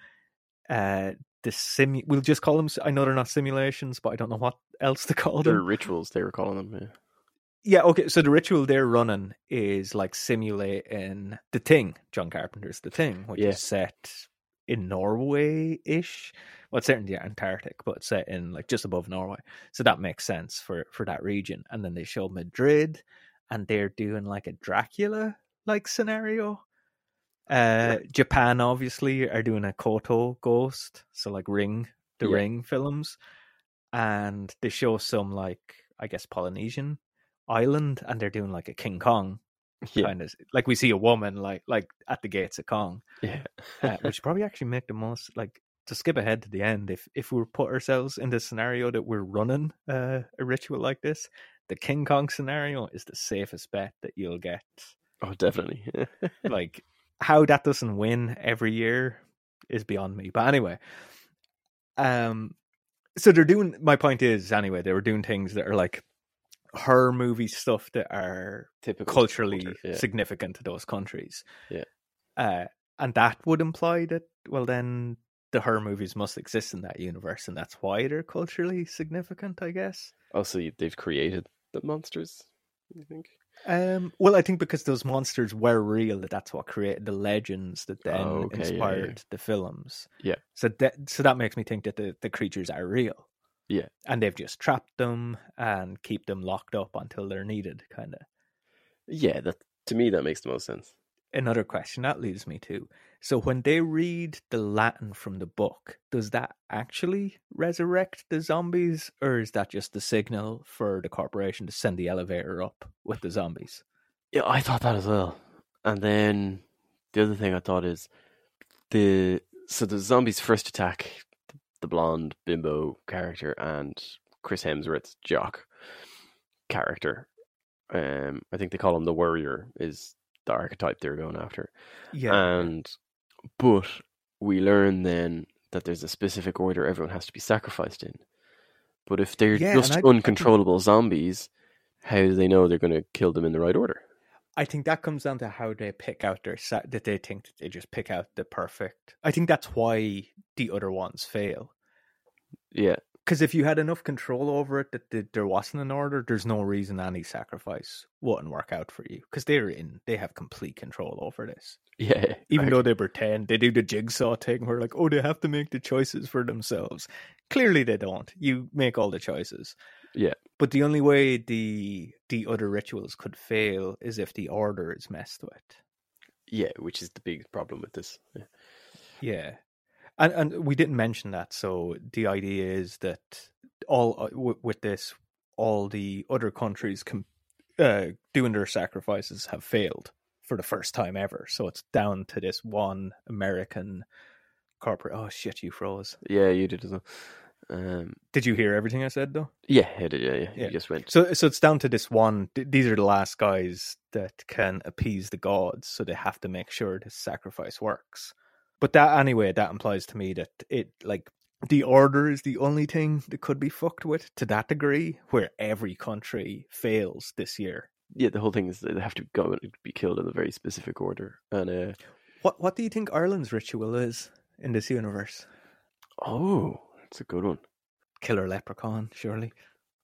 uh, the sim we'll just call them. I know they're not simulations, but I don't know what else to call them. They're them. rituals, they were calling them. Yeah. Yeah, okay. So the ritual they're running is like simulating the thing, John Carpenter's the thing, which Yeah. is set in Norway ish. Well, it's certainly Antarctic, but set in like just above Norway. So that makes sense for for that region. And then they show Madrid and they're doing like a Dracula like scenario. Uh Japan obviously are doing a Koto ghost, so like Ring, the Yeah. Ring films. And they show some like I guess Polynesian island and they're doing like a King Kong Yeah. kind of like we see a woman like like at the gates of Kong, Yeah. uh, which probably actually make the most like to skip ahead to the end. If if we put ourselves in the scenario that we're running uh, a ritual like this, the King Kong scenario is the safest bet that you'll get. oh, definitely. like how that doesn't win every year is beyond me. But anyway, um, so they're doing. My point is anyway, they were doing things that are like horror movie stuff that are Typical culturally culture, yeah. significant to those countries. Yeah. Uh, and that would imply that, well, then the horror movies must exist in that universe, and that's why they're culturally significant, I guess. Also, you- they've created the monsters. You think? Um, well, I think because those monsters were real, that that's what created the legends that then Oh, okay, yeah, yeah. inspired the films. Yeah. So that so that makes me think that the, the creatures are real. Yeah. And they've just trapped them and keep them locked up until they're needed, kind of. Yeah, that to me that makes the most sense. Another question that leads me to. So when they read the Latin from the book, does that actually resurrect the zombies, or is that just the signal for the corporation to send the elevator up with the zombies? Yeah, I thought that as well. And then the other thing I thought is the so the zombies first attack the blonde bimbo character and Chris Hemsworth's jock character. Um, I think they call him the warrior is the archetype they're going after. Yeah. And but we learn then that there's a specific order everyone has to be sacrificed in. But if they're Yeah, just I- I uncontrollable zombies, how do they know they're going to kill them in the right order? I think that comes down to how they pick out their set. That they think that they just pick out the perfect. I think that's why the other ones fail. Yeah, Because if you had enough control over it that the, there wasn't an order, there's no reason any sacrifice wouldn't work out for you. Because they're in, they have complete control over this. yeah. Even though they pretend they do the jigsaw thing, where like, oh, they have to make the choices for themselves. Clearly, they don't. You make all the choices. Yeah. But the only way the the other rituals could fail is if the order is messed with. yeah, which is the big problem with this. Yeah. Yeah, and and we didn't mention that. So the idea is that all uh, w- with this, all the other countries com- uh, doing their sacrifices have failed for the first time ever. So it's down to this one American corporate. Oh shit! You froze. Yeah, you did as well. Um, Did you hear everything I said though? yeah, I did. Yeah, yeah. Yeah. You just went. So so it's down to this one. th- These are the last guys that can appease the gods, so they have to make sure this sacrifice works. But that anyway, that implies to me that it like the order is the only thing that could be fucked with to that degree, where every country fails this year. Yeah, the whole thing is that they have to go and be killed in a very specific order. And uh, What what do you think Ireland's ritual is in this universe? oh, that's a good one. Killer leprechaun, surely.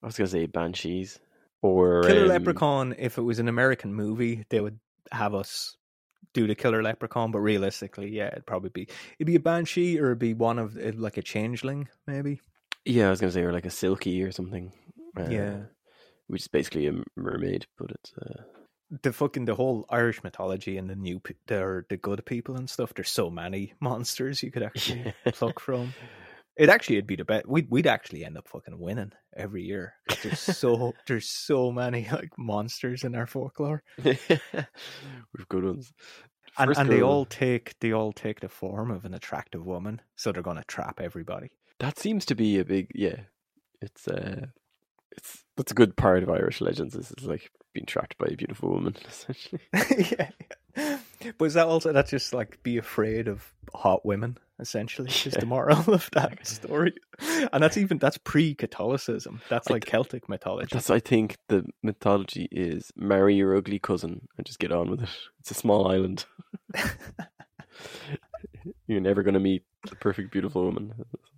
I was gonna say banshees or Killer um, Leprechaun, if it was an American movie, they would have us do the Killer Leprechaun, but realistically, yeah, it'd probably be it'd be a banshee or it'd be one of like a changeling, maybe. Yeah, I was gonna say or like a selkie or something. Uh, Yeah. which is basically a mermaid, but it's uh, The fucking the whole Irish mythology and the new pe- the the good people and stuff. There's so many monsters you could actually yeah. pluck from. It actually it'd be the best. We'd we'd actually end up fucking winning every year. There's so there's so many like monsters in our folklore. We've good ones. and, First and they all take they all take the form of an attractive woman, so they're going to trap everybody. that seems to be a big yeah. It's uh, it's that's a good part of Irish legends. Is it's like being trapped by a beautiful woman, essentially. yeah, but is that also that's just like be afraid of hot women? Essentially, is the moral of that story, and that's even that's pre-Catholicism. That's like d- Celtic mythology. That's I think the mythology is marry your ugly cousin and just get on with it. It's a small island. You're never going to meet the perfect beautiful woman.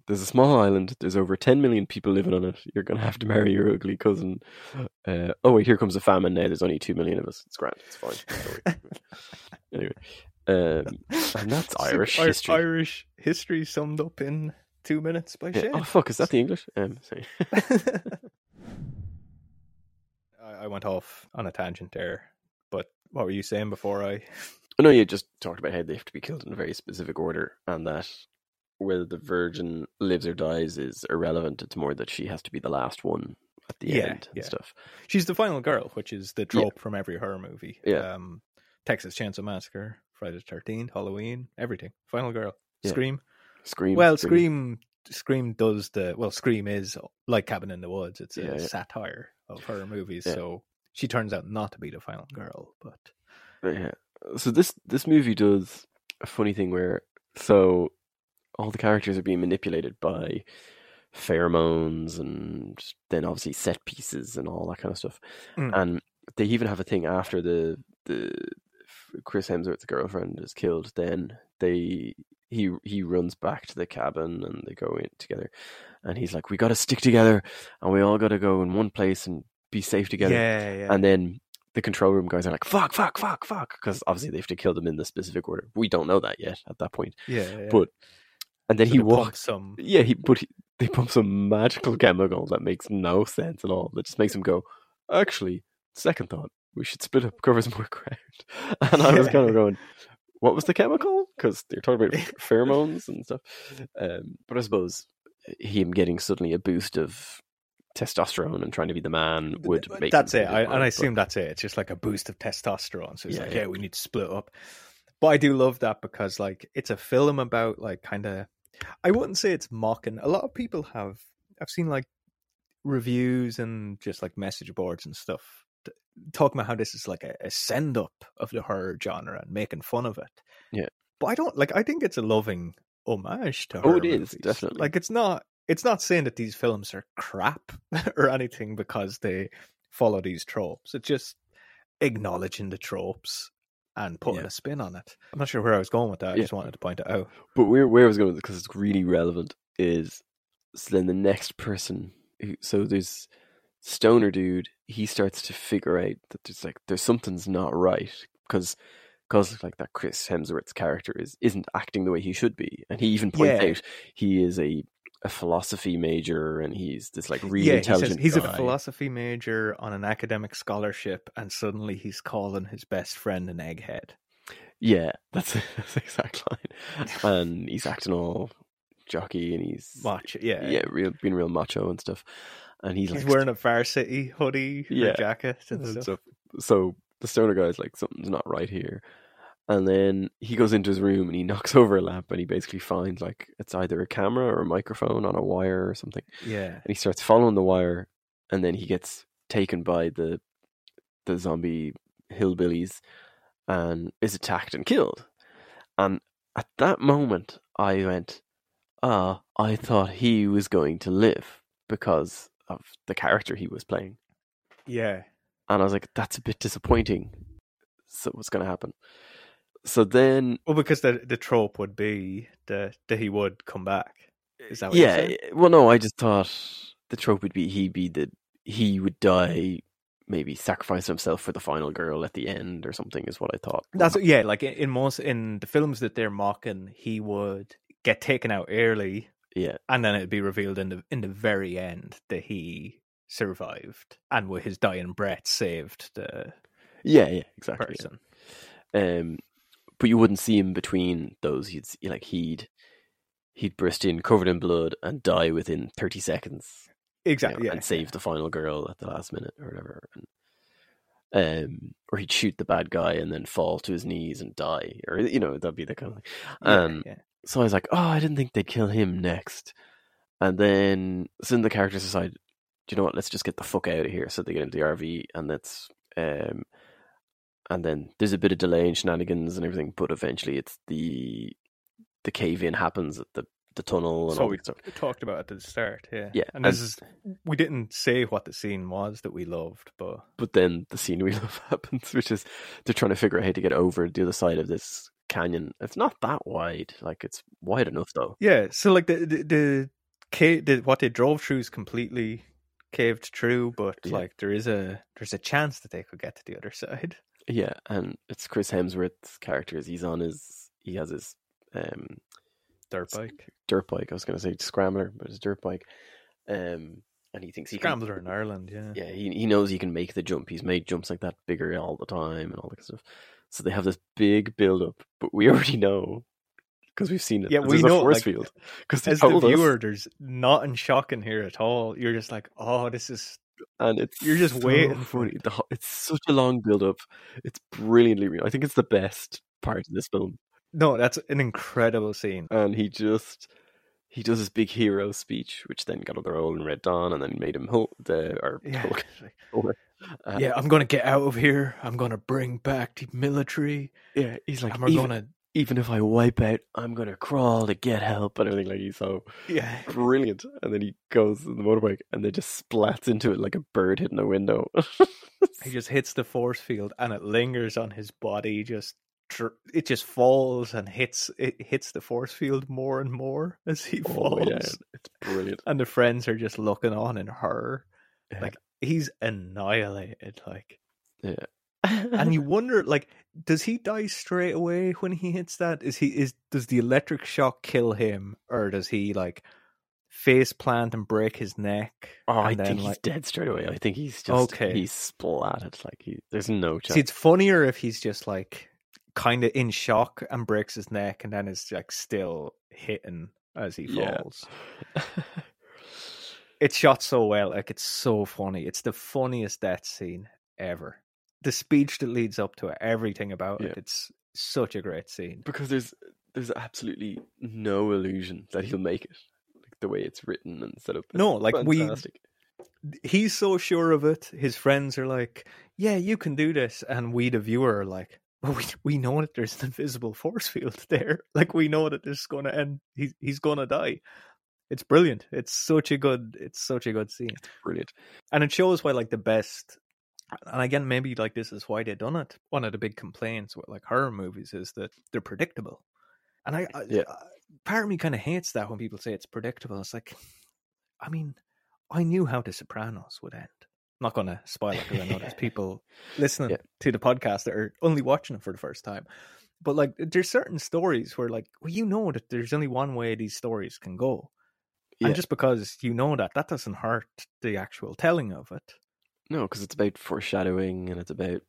There's a small island. There's over 10 million people living on it. You're going to have to marry your ugly cousin. Uh, oh wait, here comes a famine now. There's only 2 million of us. It's grand. It's fine. Anyway, um, and that's Irish Ir- history. Irish history summed up in two minutes by Yeah. Shane. Oh fuck, is that the English? Um, sorry. I I went off on a tangent there, but what were you saying before I? I know you just talked about how they have to be killed in a very specific order, and that whether the virgin lives or dies is irrelevant. It's more that she has to be the last one at the Yeah, end and yeah. stuff. She's the final girl, which is the trope from every horror movie. Yeah. Um, Texas Chainsaw Massacre, Friday the Thirteenth, Halloween, everything. Final girl. Yeah. Scream. Scream. Well, Scream. Scream does the well. Scream is like Cabin in the Woods. It's a Yeah, yeah. satire of horror movies. Yeah. So she turns out not to be the final girl, but Yeah. So this this movie does a funny thing where so all the characters are being manipulated by pheromones and then obviously set pieces and all that kind of stuff. Mm. And they even have a thing after the the Chris Hemsworth's girlfriend is killed. Then they he he runs back to the cabin and they go in together, and he's like, "We got to stick together, and we all got to go in one place and be safe together." yeah, yeah. And then the control room guys are like, fuck, fuck, fuck, fuck. Because obviously they have to kill them in the specific order. We don't know that yet at that point. Yeah, yeah. But, and then So he walks. some. Yeah, he, but he, they pump some magical chemical that makes no sense at all. That just makes him go, actually, second thought, we should split up, cover some more ground. And I was kind of going, what was the chemical? Because they're talking about pheromones and stuff. Um, but I suppose him getting suddenly a boost of testosterone and trying to be the man would make That's it. I, and I assume that's it. It's just like a boost of testosterone. So it's Yeah, like, yeah. yeah, we need to split up. But I do love that because like it's a film about like kind of. I wouldn't say it's mocking. A lot of people have. I've seen like reviews and just like message boards and stuff talking about how this is like a, a send up of the horror genre and making fun of it. Yeah. But I don't like. I think it's a loving homage to. Oh, it is, movies. definitely. Like it's not. It's not saying that these films are crap or anything because they follow these tropes. It's just acknowledging the tropes and putting Yeah. a spin on it. I'm not sure where I was going with that. I Yeah. just wanted to point it out. But where where I was going because it's really relevant is so then the next person. Who, so there's stoner dude. He starts to figure out that there's like there's something's not right because because like that Chris Hemsworth's character is isn't acting the way he should be, and he even points Yeah. out he is a a philosophy major and he's this like really yeah, he says intelligent. he's guy. a philosophy major on an academic scholarship, and suddenly he's calling his best friend an egghead. Yeah, that's that's the exact line. And he's acting all jockey, and he's macho. yeah. yeah, real being real macho and stuff. And he's, wearing a Varsity hoodie, yeah. Jacket, and and stuff. stuff. So the stoner guy's like, something's not right here. And then he goes into his room and he knocks over a lamp and he basically finds like it's either a camera or a microphone on a wire or something. Yeah, And he starts following the wire and then he gets taken by the the zombie hillbillies and is attacked and killed. And at that moment I went, Ah, I thought he was going to live because of the character he was playing. yeah, And I was like, that's a bit disappointing. So what's going to happen? So then, Well, because the the trope would be that that he would come back. Is that what you're yeah. Eh, well, no, I just thought the trope would be he be the he would die, maybe sacrifice himself for the final girl at the end or something. Is what I thought. That's yeah. Like in most in the films that they're mocking, he would get taken out early, yeah, and then it'd be revealed in the in the very end that he survived and with his dying breath saved the yeah, yeah, exactly. yeah. Um, but you wouldn't see him between those. You'd see, like he'd he'd burst in covered in blood and die within thirty seconds. you know, Exactly. yeah, and save the final girl at the last minute or whatever. And, um, or he'd shoot the bad guy and then fall to his knees and die, or you know that'd be the kind of thing. yeah, Um, yeah. So I was like, oh, I didn't think they'd kill him next. And then so then the characters decide, do you know what? Let's just get the fuck out of here. So they get into the RV, and that's um, and then there's a bit of delay and shenanigans and everything, but eventually it's the the cave in happens at the the tunnel and So all we stuff. Talked about it at the start. Yeah, Yeah, And this is we didn't say what the scene was that we loved, but but then the scene we love happens, which is they're trying to figure out how to get over the other side of this canyon. It's not that wide, like it's wide enough though. yeah. So like the the, the cave, the, what they drove through is completely caved through, but Yeah. like there is a there's a chance that they could get to the other side. Yeah, and it's Chris Hemsworth's character. He's on his, he has his um, Dirt bike, dirt bike. I was going to say scrambler, but his dirt bike. Um, and he thinks he scrambler can. in Ireland. Yeah, Yeah, he he knows he can make the jump. He's made jumps like that bigger all the time and all that stuff. So they have this big build up, but we already know because we've seen it. Yeah, we know, force like, field because As the told us. viewer, there's nothing shocking here at all. You're just like, oh, this is and it's You're just so waiting for funny. The, it's such a long build up. It's brilliantly real. I think it's the best part of this film. no, that's an incredible scene. And he just he does his big hero speech, which then got another role in Red Dawn, and then made him Hulk. The or Yeah, Hulk. Uh, yeah, I'm gonna get out of here. I'm gonna bring back the military, yeah. He's like, even, gonna even if I wipe out, I'm gonna crawl to get help and everything. Like he's so yeah. brilliant. And then he goes on the motorbike, and then just splats into it like a bird hitting a window. He just hits the force field, and it lingers on his body. Just it just falls and hits it hits the force field more and more as he all the way down. falls. It's brilliant. And the friends are just looking on in horror. Yeah. Like he's annihilated. Like Yeah. and you wonder like does he die straight away when he hits that is he is does the electric shock kill him or does he like face plant and break his neck Oh, I then, think he's like- dead straight away. I think he's just Okay. he's splatted. Like he, there's no chance. see it's funnier if he's just like kind of in shock and breaks his neck and then is like still hitting as he Yeah. falls it's shot so well like it's so funny it's the funniest death scene ever the speech that leads up to it everything about Yeah. it it's such a great scene because there's there's absolutely no illusion that he'll make it. Like the way it's written and set up. No, like, we he's so sure of it his friends are like yeah you can do this and we the viewer are like well, we, we know that there's an invisible force field there. Like we know that this is going to end. He's, he's going to die. It's brilliant. It's such a good it's such a good scene. Brilliant. and it shows why like the best and again maybe like this is why they done it. One of the big complaints with like horror movies is that they're predictable. And i, I Yeah. I- part of me kind of hates that when people say it's predictable. It's like i mean i knew how the sopranos would end I'm not going to spoil it because i know there's people listening Yeah. to the podcast that are only watching it for the first time but like there's certain stories where like well you know that there's only one way these stories can go Yeah. and just because you know that that doesn't hurt the actual telling of it No, because it's about foreshadowing and it's about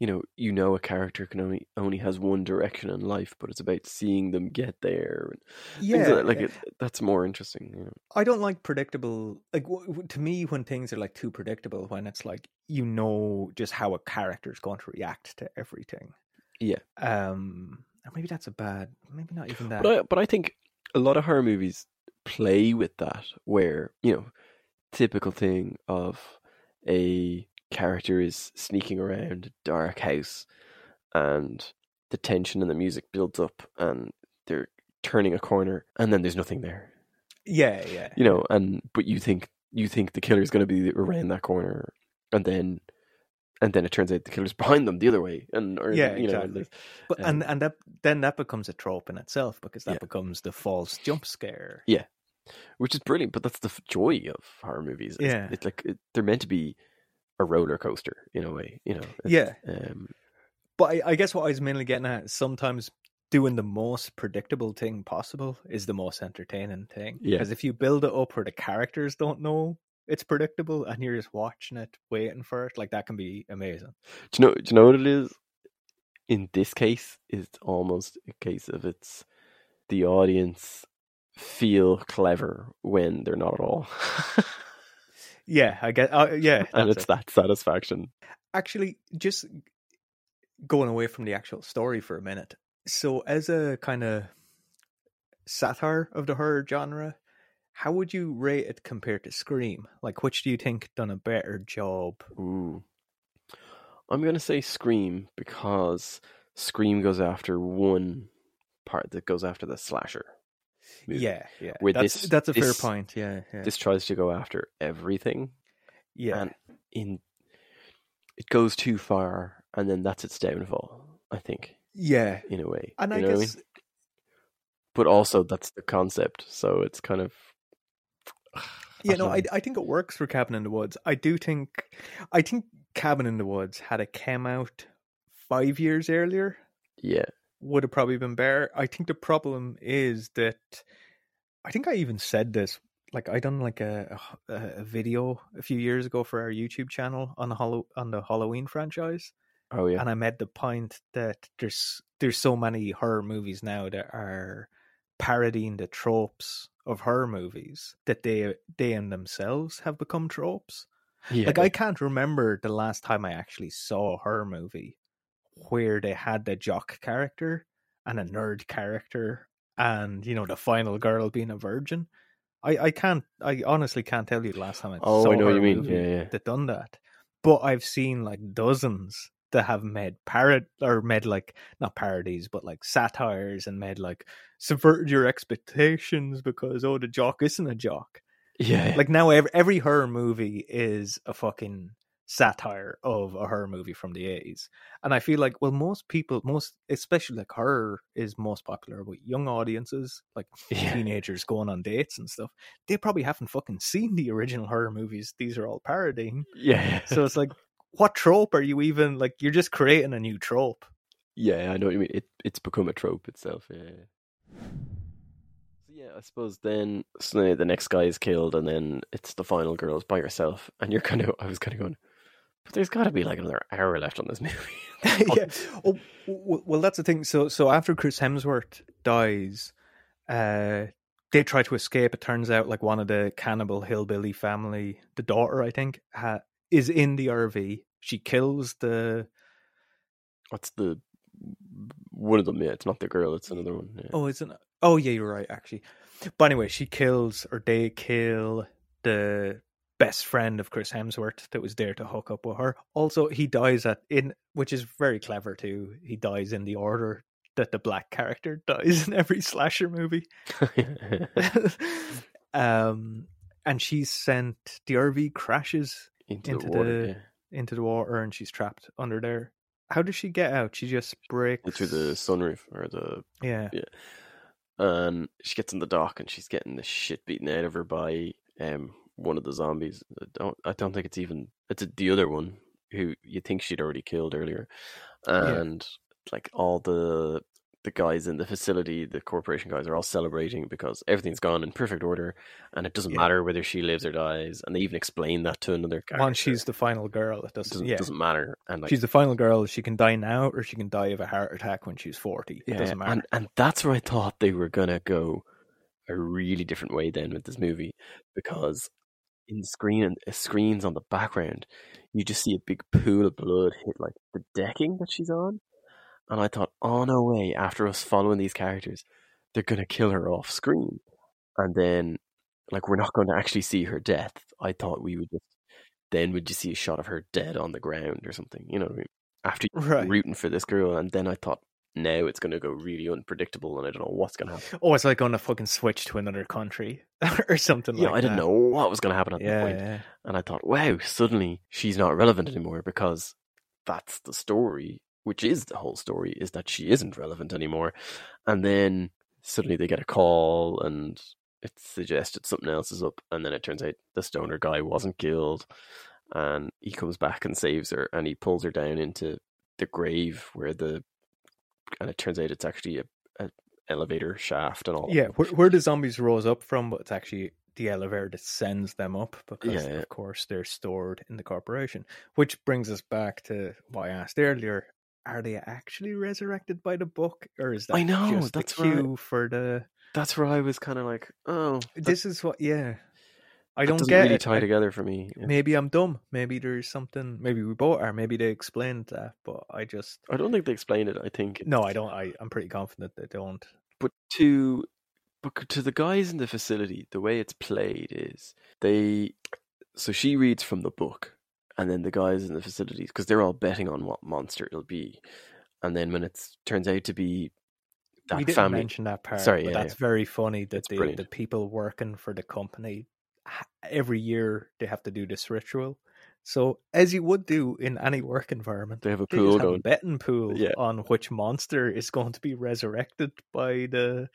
you know you know a character can only only has one direction in life, but it's about seeing them get there. And things like, that. like it, that's more interesting. You know? I don't like predictable. Like w- to me, when things are like too predictable, when it's like you know just how a character is going to react to everything. Yeah. Um, or maybe that's a bad. Maybe not even that. But I, but I think a lot of horror movies play with that, where you know, typical thing of a character is sneaking around a dark house, and the tension and the music builds up, and they're turning a corner, and then there's nothing there. yeah, yeah. You know, and but you think you think the killer's going to be around that corner, and then. And then it turns out the killer's behind them the other way, and or Yeah, you know, exactly. But and um, and that then that becomes a trope in itself because that Yeah. becomes the false jump scare. Yeah which is brilliant. But that's the joy of horror movies. It's, Yeah. it's like it, they're meant to be a roller coaster in a way. You know. Yeah. Um, But I, I guess what I was mainly getting at is sometimes doing the most predictable thing possible is the most entertaining thing. Yeah. Because if you build it up where the characters don't know it's predictable and you're just watching it, waiting for it, like that can be amazing. do you know? Do you know what it is? In this case, it's almost a case of it's the audience feel clever when they're not at all, Yeah, I guess. Uh, yeah, and it's it. that satisfaction. actually just going away from the actual story for a minute. So, as a kind of satire of the horror genre, how would you rate it compared to Scream? Like, which do you think done a better job? Ooh. I'm gonna say Scream because Scream goes after one part that goes after the slasher. Yeah, yeah. With that's this- that's a fair point. Yeah, yeah, This tries to go after everything, yeah. and in it goes too far, and then that's its downfall. I think, yeah. in a way, And I You know what guess mean? but also that's the concept, so it's kind of Yeah, I no, don't I, know. I think it works for Cabin in the Woods. I do think, I think Cabin in the Woods had a came out five years earlier yeah, would have probably been better. I think the problem is that I think I even said this. Like I done like a, a a video a few years ago for our YouTube channel on the Hallow, on the Halloween franchise, oh yeah, and I made the point that there's there's so many horror movies now that are parodying the tropes of horror movies that they they in themselves have become tropes. yeah. Like I can't remember the last time I actually saw a horror movie where they had the jock character and a nerd character and you know the final girl being a virgin. I, I can't I honestly can't tell you the last time oh, I Oh, saw I know what you mean. Yeah, yeah. that done that. But I've seen like dozens that have made parod or made like not parodies but like satires and made like subvert your expectations because oh the jock isn't a jock yeah, like now every, every horror movie is a fucking satire of a horror movie from the 80s and i feel like well most people most especially like horror is most popular with young audiences like yeah. teenagers going on dates and stuff they probably haven't fucking seen the original horror movies these are all parodying yeah. so it's like what trope are you even like? You're just creating a new trope. Yeah, I know what you mean. It it's become a trope itself. Yeah. So yeah, I suppose then so the next guy is killed, and then it's the final girls by herself, and you're kind of I was kind of going, but there's got to be like another hour left on this movie. yeah. Oh, well, that's the thing. So, so after Chris Hemsworth dies, uh, they try to escape. It turns out like one of the cannibal hillbilly family, the daughter, I think, ha- is in the RV. She kills the. What's the one of them? Yeah, it's not the girl. It's another one. Yeah. Oh, it's an. Oh, yeah, you're right. Actually, but anyway, she kills or they kill the best friend of Chris Hemsworth that was there to hook up with her. Also, he dies at in which is very clever too. He dies in the order that the black character dies in every slasher movie. um, and she's sent the RV crashes into, into the water, the- yeah. into the water, and she's trapped under there. How does she get out? She just breaks into the sunroof or the yeah. yeah. and she gets in the dock and she's getting the shit beaten out of her by um one of the zombies. I don't I don't think it's even it's the other one who you think she'd already killed earlier, and like all the the guys in the facility, the corporation guys are all celebrating because everything's gone in perfect order, and it doesn't Yeah. matter whether she lives or dies. And they even explain that to another character. Once she's the final girl, it doesn't. doesn't, yeah, doesn't matter, and like she's the final girl. She can die now, or she can die of a heart attack when she's forty. It doesn't matter. And and that's where I thought they were gonna go a really different way then with this movie because in the screen and uh, screens on the background, you just see a big pool of blood hit like the decking that she's on, and I thought, oh no way! After us following these characters, they're gonna kill her off screen, and then like we're not going to actually see her death. I thought we would just then would you see a shot of her dead on the ground or something, you know what I mean? After right. rooting for this girl, and then I thought now it's going to go really unpredictable, and I don't know what's going to happen. Oh, it's like going to fucking switch to another country or something yeah, like I didn't know what was going to happen at that point, yeah. and I thought, wow, suddenly she's not relevant anymore because that's the story, which is the whole story, is that she isn't relevant anymore, and then suddenly they get a call and. It's suggested something else is up, and then it turns out the stoner guy wasn't killed, and he comes back and saves her, and he pulls her down into the grave where the, and it turns out it's actually a, a elevator shaft and all. Yeah, where, where the zombies rose up from, but it's actually the elevator that sends them up because, Yeah, yeah. of course, they're stored in the corporation. Which brings us back to what I asked earlier: Are they actually resurrected by the book, or is that I know, that's the cue for the? that's where I was kind of like, oh, This is what, yeah. I don't get really it. tie I- together for me. Yeah. Maybe I'm dumb. Maybe there's something. Maybe we both are. Maybe they explained that, but I just I don't think they explained it. I think, no. I don't. I I'm pretty confident they don't. but to but to the guys in the facility, the way it's played is they. So she reads from the book, and then the guys in the facilities, because they're all betting on what monster it'll be, and then when it turns out to be that we didn't family, mention that part. Sorry, but yeah, that's very funny that the the people working for the company every year they have to do this ritual. So as you would do in any work environment, they have a pool have a betting pool Yeah. on which monster is going to be resurrected by the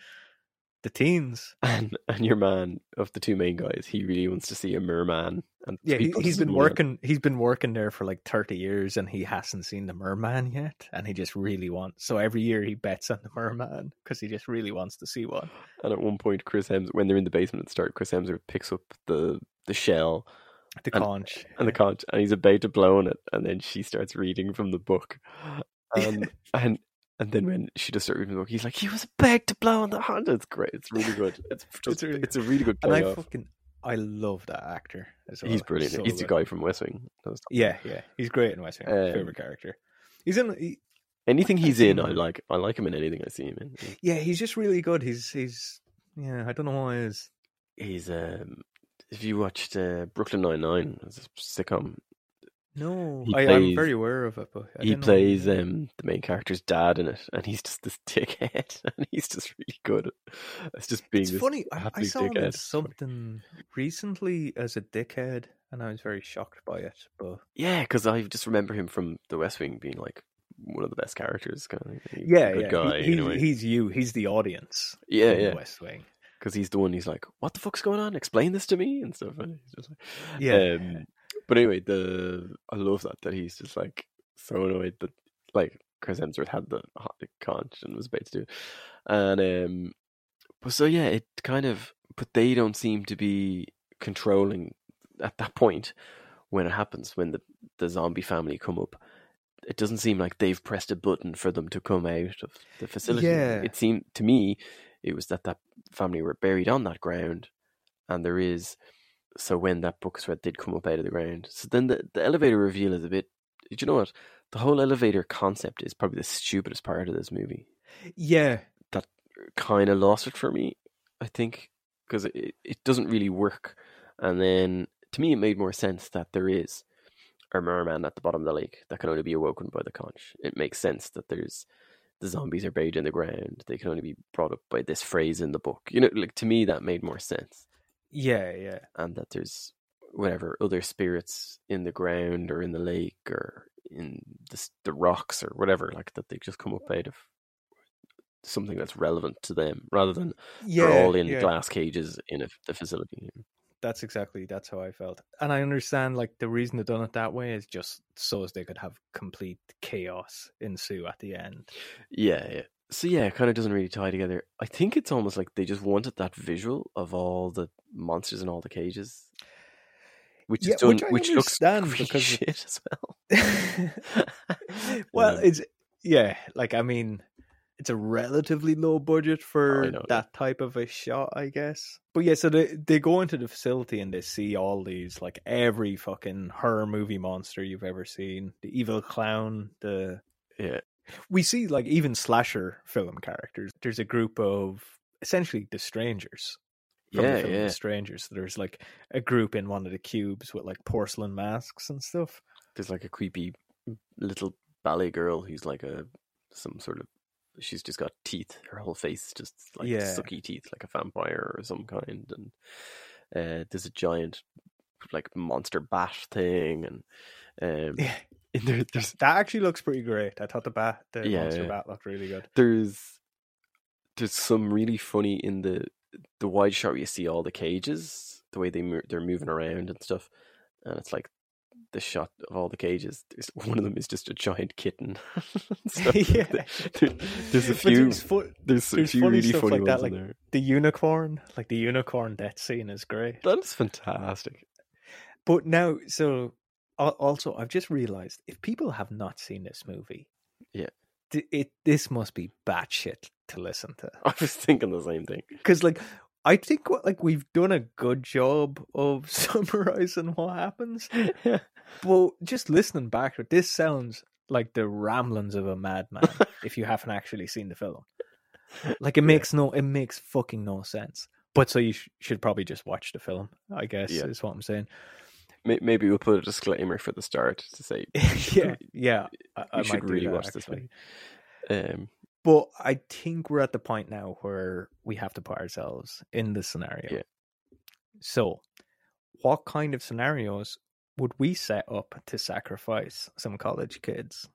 the teens. And and your man of the two main guys, he really wants to see a merman. And Yeah, he, he's been working. He's been working there for like thirty years, and he hasn't seen the merman yet. And he just really wants. So every year he bets on the merman because he just really wants to see one. And at one point, Chris Hemsworth, when they're in the basement at start, Chris Hemsworth picks up the the shell The And- conch. and the conch, and he's about to blow on it, and then she starts reading from the book, and and and then when she does start reading the book, he's like, "He was about to blow on the hand." It's great. It's really good. It's just, really it's a really good And I payoff. fucking I love that actor. As well. He's brilliant. So he's the guy from West Wing. Yeah, yeah, he's great in West Wing. Um, Favorite character. He's in. He, Anything he's in, I like. I like him in anything I see him in. yeah, he's just really good. He's he's yeah. I don't know why he's He's um. If you watched uh, Brooklyn Nine Nine, it's a sitcom, No, He I, I'm plays- very aware of it, but I he didn't know plays um the main character's dad in it, and he's just this dickhead, and he's just really good it's just being It's funny. I, I absolute saw him in dickhead. It's something recently as a dickhead, and I was very shocked by it. But Yeah, because I just remember him from The West Wing being like one of the best characters, kind of thing. He's yeah, a good yeah, guy. he- he's, anyway. he's you. He's the audience. yeah, in yeah, The West Wing. because he's the one. He's like, "What the fuck's going on? Explain this to me," and stuff. And he's just like, Yeah, Um, but anyway, the I love that that he's just like so annoyed that like Chris Hemsworth had the hot conch and was about to do it. And um but so yeah, it kind of but they don't seem to be controlling at that point when it happens, when the, the zombie family come up. It doesn't seem like they've pressed a button for them to come out of the facility. Yeah. It seemed to me it was that that family were buried on that ground and there is so when that book thread did come up out of the ground. So then the, the elevator reveal is a bit do you know what? The whole elevator concept is probably the stupidest part of this movie. Yeah, that Kind of lost it for me, I think, because it, it doesn't really work. And then to me, it made more sense that there is a merman at the bottom of the lake that can only be awoken by the conch. It makes sense that there's the zombies are buried in the ground. They can only be brought up by this phrase in the book. You know, like to me, that made more sense. Yeah, yeah. And that there's whatever other spirits in the ground or in the lake or in the, the rocks or whatever, like that they just come up out of something that's relevant to them rather than Yeah, they're all in yeah. glass cages in a, the facility. That's exactly that's how I felt, and I understand like the reason they've done it that way is just so as they could have complete chaos ensue at the end. Yeah, yeah. So yeah, it kind of doesn't really tie together. I think it's almost like they just wanted that visual of all the monsters in all the cages, which Yeah, is done, which which looks because- shit as well. well, Um, it's yeah, like I mean, it's a relatively low budget for know, yeah. that type of a shot, I guess. But yeah, so they they go into the facility and they see all these like every fucking horror movie monster you've ever seen, the evil clown, the yeah, we see like even slasher film characters. There's a group of essentially the strangers. From the yeah, film yeah. The strangers. There's like a group in one of the cubes with like porcelain masks and stuff. There's like a creepy little ballet girl who's like a some sort of she's just got teeth. Her whole face just like Yeah. sucky teeth, like a vampire or some kind. And uh, there's a giant like monster bat thing, and um, Yeah. there, there's That actually looks pretty great. I thought the bat, the Yeah, monster yeah. bat, looked really good. there's there's some really funny in the the wide shot where you see all the cages, the way they mo- they're moving around and stuff, and it's like the shot of all the cages. There's, one of them is just a giant kitten. So Yeah. there- there's a few. there's, fu- There's a few funny really funny like that, ones in like- there. the unicorn, like the unicorn death scene is great. That is fantastic. But now, so also, I've just realized if people have not seen this movie, Yeah. th- it this must be batshit to listen to. I was thinking the same thing. because like I think what like we've done a good job of summarizing what happens, but just listening back this sounds like the ramblings of a madman. if you haven't actually seen the film, like it Yeah. makes no, it makes fucking no sense. But so you sh- should probably just watch the film. I guess Yeah. is what I'm saying. May- Maybe we'll put a disclaimer for the start to say yeah, yeah. I, I should might really that, watch this actually. movie. Um, But I think we're at the point now where we have to put ourselves in the scenario. Yeah. So, what kind of scenarios would we set up to sacrifice some college kids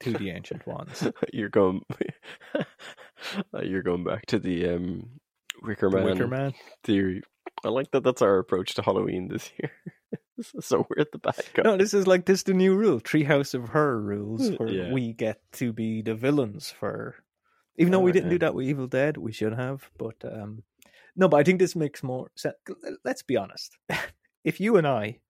to the ancient ones? you're going. you're going back to the um, Wicker Man Wicker Man. theory. I like that. That's our approach to Halloween this year. So we're at the back. guy. No, this is like this is the new rule, Treehouse of Horror rules, where Yeah. we get to be the villains for. Even though Oh, we didn't yeah. do that with Evil Dead, we should have. But um no, but I think this makes more sense. Let's be honest. if you and I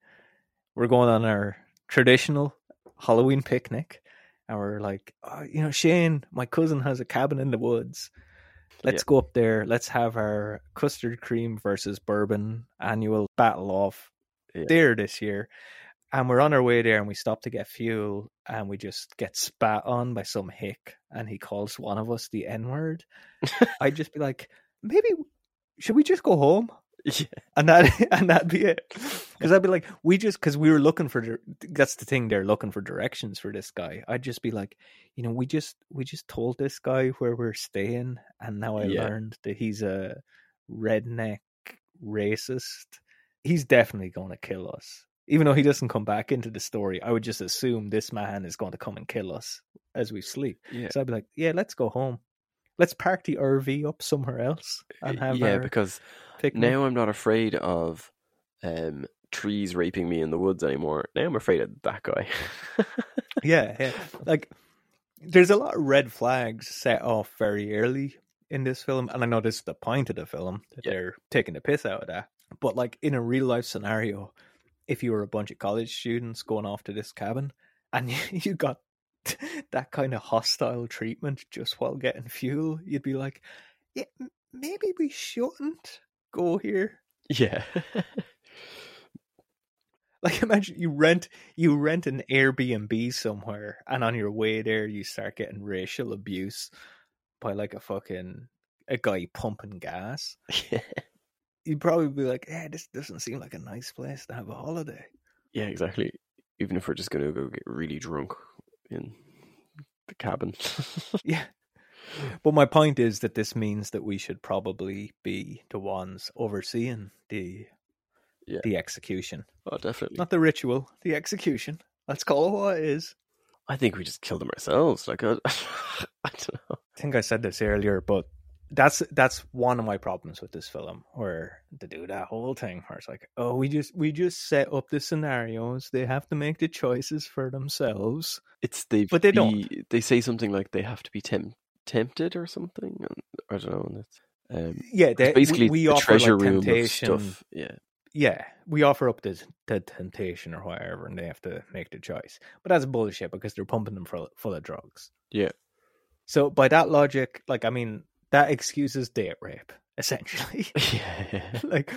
were going on our traditional Halloween picnic, and we're like, oh, you know, Shane, my cousin has a cabin in the woods. Let's go up there. Let's have our custard cream versus bourbon annual battle off Yeah. there this year. And we're on our way there and we stop to get fuel and we just get spat on by some hick and he calls one of us the N word. I'd just be like, maybe should we just go home? Yeah. And that and that'd be it. Because I'd be like, we just because we were looking for that's the thing, they're looking for directions for this guy. I'd just be like, you know, we just we just told this guy where we're staying, and now I Yeah. learned that he's a redneck racist. He's definitely going to kill us. Even though he doesn't come back into the story, I would just assume this man is going to come and kill us as we sleep. Yeah. So I'd be like, yeah, let's go home. Let's park the RV up somewhere else and have yeah, because now I'm not afraid of um trees raping me in the woods anymore. Now I'm afraid of that guy. yeah, yeah. Like there's a lot of red flags set off very early in this film, and I know this is the point of the film that Yeah. they're taking the piss out of that. But like in a real life scenario, if you were a bunch of college students going off to this cabin and you, got that kind of hostile treatment just while getting fuel, you'd be like, yeah, maybe we shouldn't go here. yeah. Like imagine you rent you rent an Airbnb somewhere and on your way there you start getting racial abuse by like a fucking a guy pumping gas. You'd probably be like, "Yeah, this doesn't seem like a nice place to have a holiday." yeah, exactly. Even if we're just going to go get really drunk in the cabin. Yeah. But my point is that this means that we should probably be the ones overseeing the Yeah. the execution. oh, definitely. Not the ritual, the execution. Let's call it what it is. I think we just killed them ourselves. Like, I, I don't know. I think I said this earlier, but that's that's one of my problems with this film, where they do that whole thing where it's like, oh, we just we just set up the scenarios. They have to make the choices for themselves. It's they, But they be- don't. They say something like they have to be temp- tempted or something. I don't know. And it's, um, Yeah, they, basically we, we the offer treasure like room temptation. of stuff. Yeah, Yeah, we offer up the the temptation or whatever, and they have to make the choice. But that's bullshit because they're pumping them full full of drugs. yeah, So by that logic, like I mean, that excuses date rape essentially. yeah. like,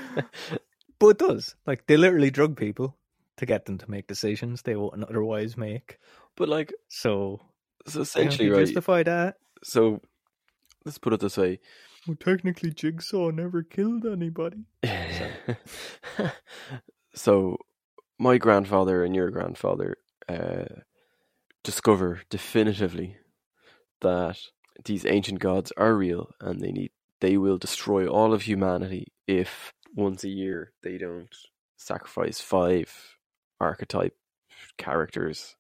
but it does. Like they literally drug people to get them to make decisions they wouldn't otherwise make. But like, So so essentially, right? justify that. So let's put it this way. Well, technically, Jigsaw never killed anybody. so my grandfather and your grandfather uh, discover definitively that these ancient gods are real and they need they will destroy all of humanity if once a year they don't sacrifice five archetype characters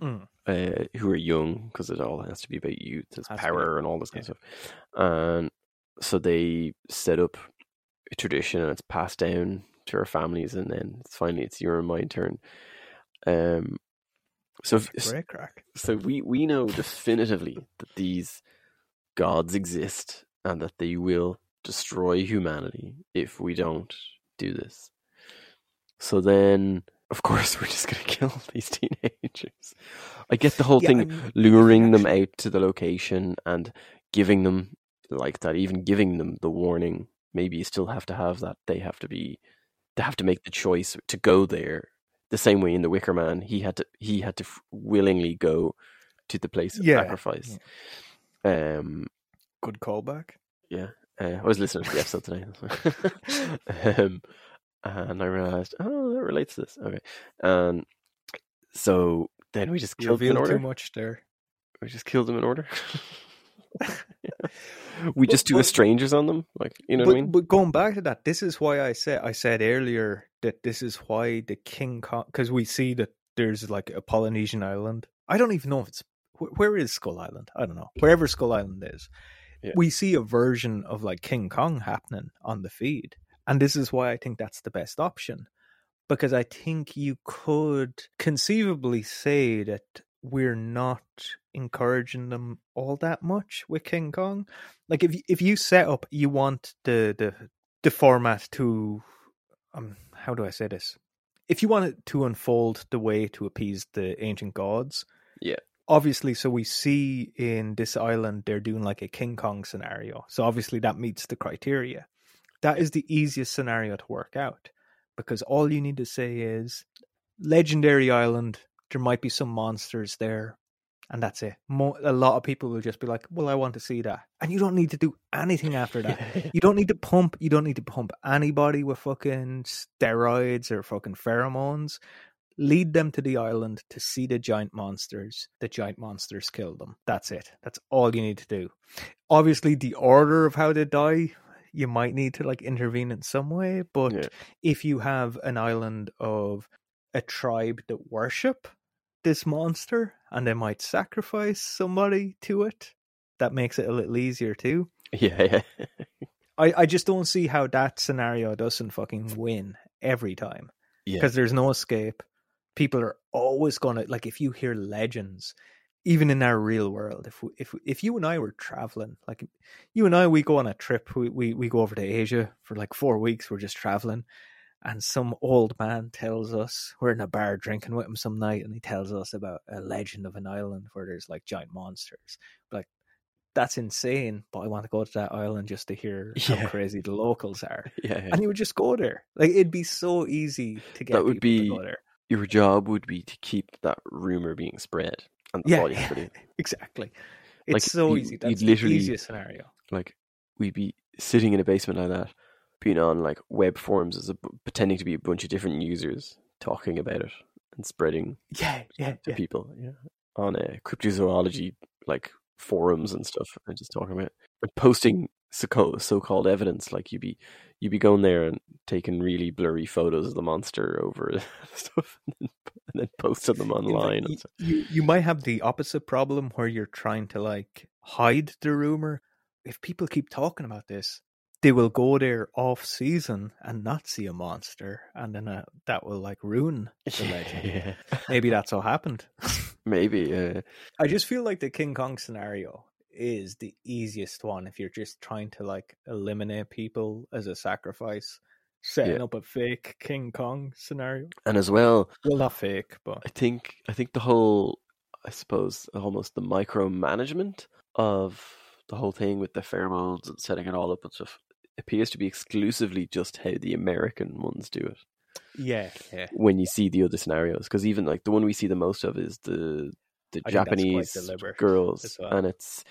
Mm. uh, who are young because it all has to be about youth, as Has power, and all this kind of stuff. And so they set up a tradition, and it's passed down to our families, and then it's finally it's your and my turn. Um, so Great crack. so we we know definitively that these gods exist and that they will destroy humanity if we don't do this. So then, of course, we're just going to kill these teenagers. I get the whole Yeah, thing I mean, luring them out to the location and giving them like that, even giving them the warning. Maybe you still have to have that. They have to be, they have to make the choice to go there. The same way in the Wicker Man, he had to he had to f- willingly go to the place of Yeah, sacrifice. Um, Good callback. yeah, uh, I was listening to the episode today, um, and I realized, oh, that relates to this. Okay, and so then we just killed them in order. too much there. We just killed them in order. we But- just do but- strangers on them, like you know but, what I mean? but going back to that, this is why I said I said earlier that this is why the King Kong because we see that there's like a Polynesian island. I don't even know if it's wh- where is Skull Island. I don't know wherever Skull Island is. Yeah. We see a version of like King Kong happening on the feed, and this is why I think that's the best option because I think you could conceivably say that we're not encouraging them all that much with King Kong. Like if you- if you set up, you want the the the format to um how do I say this? If you want it to unfold the way to appease the ancient gods, Yeah. Obviously, so we see in this island they're doing like a King Kong scenario. So obviously that meets the criteria. That is the easiest scenario to work out because all you need to say is legendary island. There might be some monsters there, and that's it. Mo- a lot of people will just be like, "Well, I want to see that," and you don't need to do anything after that. You don't need to pump. You don't need to pump anybody with fucking steroids or fucking pheromones. Lead them to the island to see the giant monsters. The giant monsters kill them. That's it. That's all you need to do. Obviously, the order of how they die, you might need to like intervene in some way. But Yeah. if you have an island of a tribe that worship this monster and they might sacrifice somebody to it, that makes it a little easier too. yeah, yeah. I, I just don't see how that scenario doesn't fucking win every time. Yeah. because there's no escape. People are always gonna like if you hear legends, even in our real world. If we, if if you and I were traveling, like you and I, we go on a trip. We we we go over to Asia for like four weeks. We're just traveling, and some old man tells us we're in a bar drinking with him some night, and he tells us about a legend of an island where there's like giant monsters. Like that's insane, but I want to go to that island just to hear Yeah. how crazy the locals are. Yeah, yeah. And you would just go there. Like it'd be so easy to get That would be- to go there. Your job would be to keep that rumor being spread, and that's Yeah, all you have to do. Exactly. It's Like, so you- easy. That's literally- the easiest scenario. Like we'd be sitting in a basement like that, being on like web forums as a, pretending to be a bunch of different users talking about it and spreading Yeah, yeah, to yeah. people. Yeah, on a cryptozoology like forums and stuff, and just talking about it. and posting so called evidence. Like you'd be you'd be going there and taking really blurry photos of the monster over stuff, and then, and then posting them online. y- and stuff. you you might have the opposite problem where you're trying to like hide the rumor. If people keep talking about this, they will go there off season and not see a monster, and then uh, that will like ruin the legend. Yeah. Maybe that's what happened. Maybe. Uh, I just feel like the King Kong scenario is the easiest one if you're just trying to like eliminate people as a sacrifice. Setting Yeah. up a fake King Kong scenario. and as well, Well, not fake, but I think I think the whole, I suppose, almost the micromanagement of the whole thing with the pheromones and setting it all up and stuff appears to be exclusively just how the American ones do it. yeah, yeah. When you see the other scenarios, because even like the one we see the most of is the the I think that's quite Japanese girls, well. and it's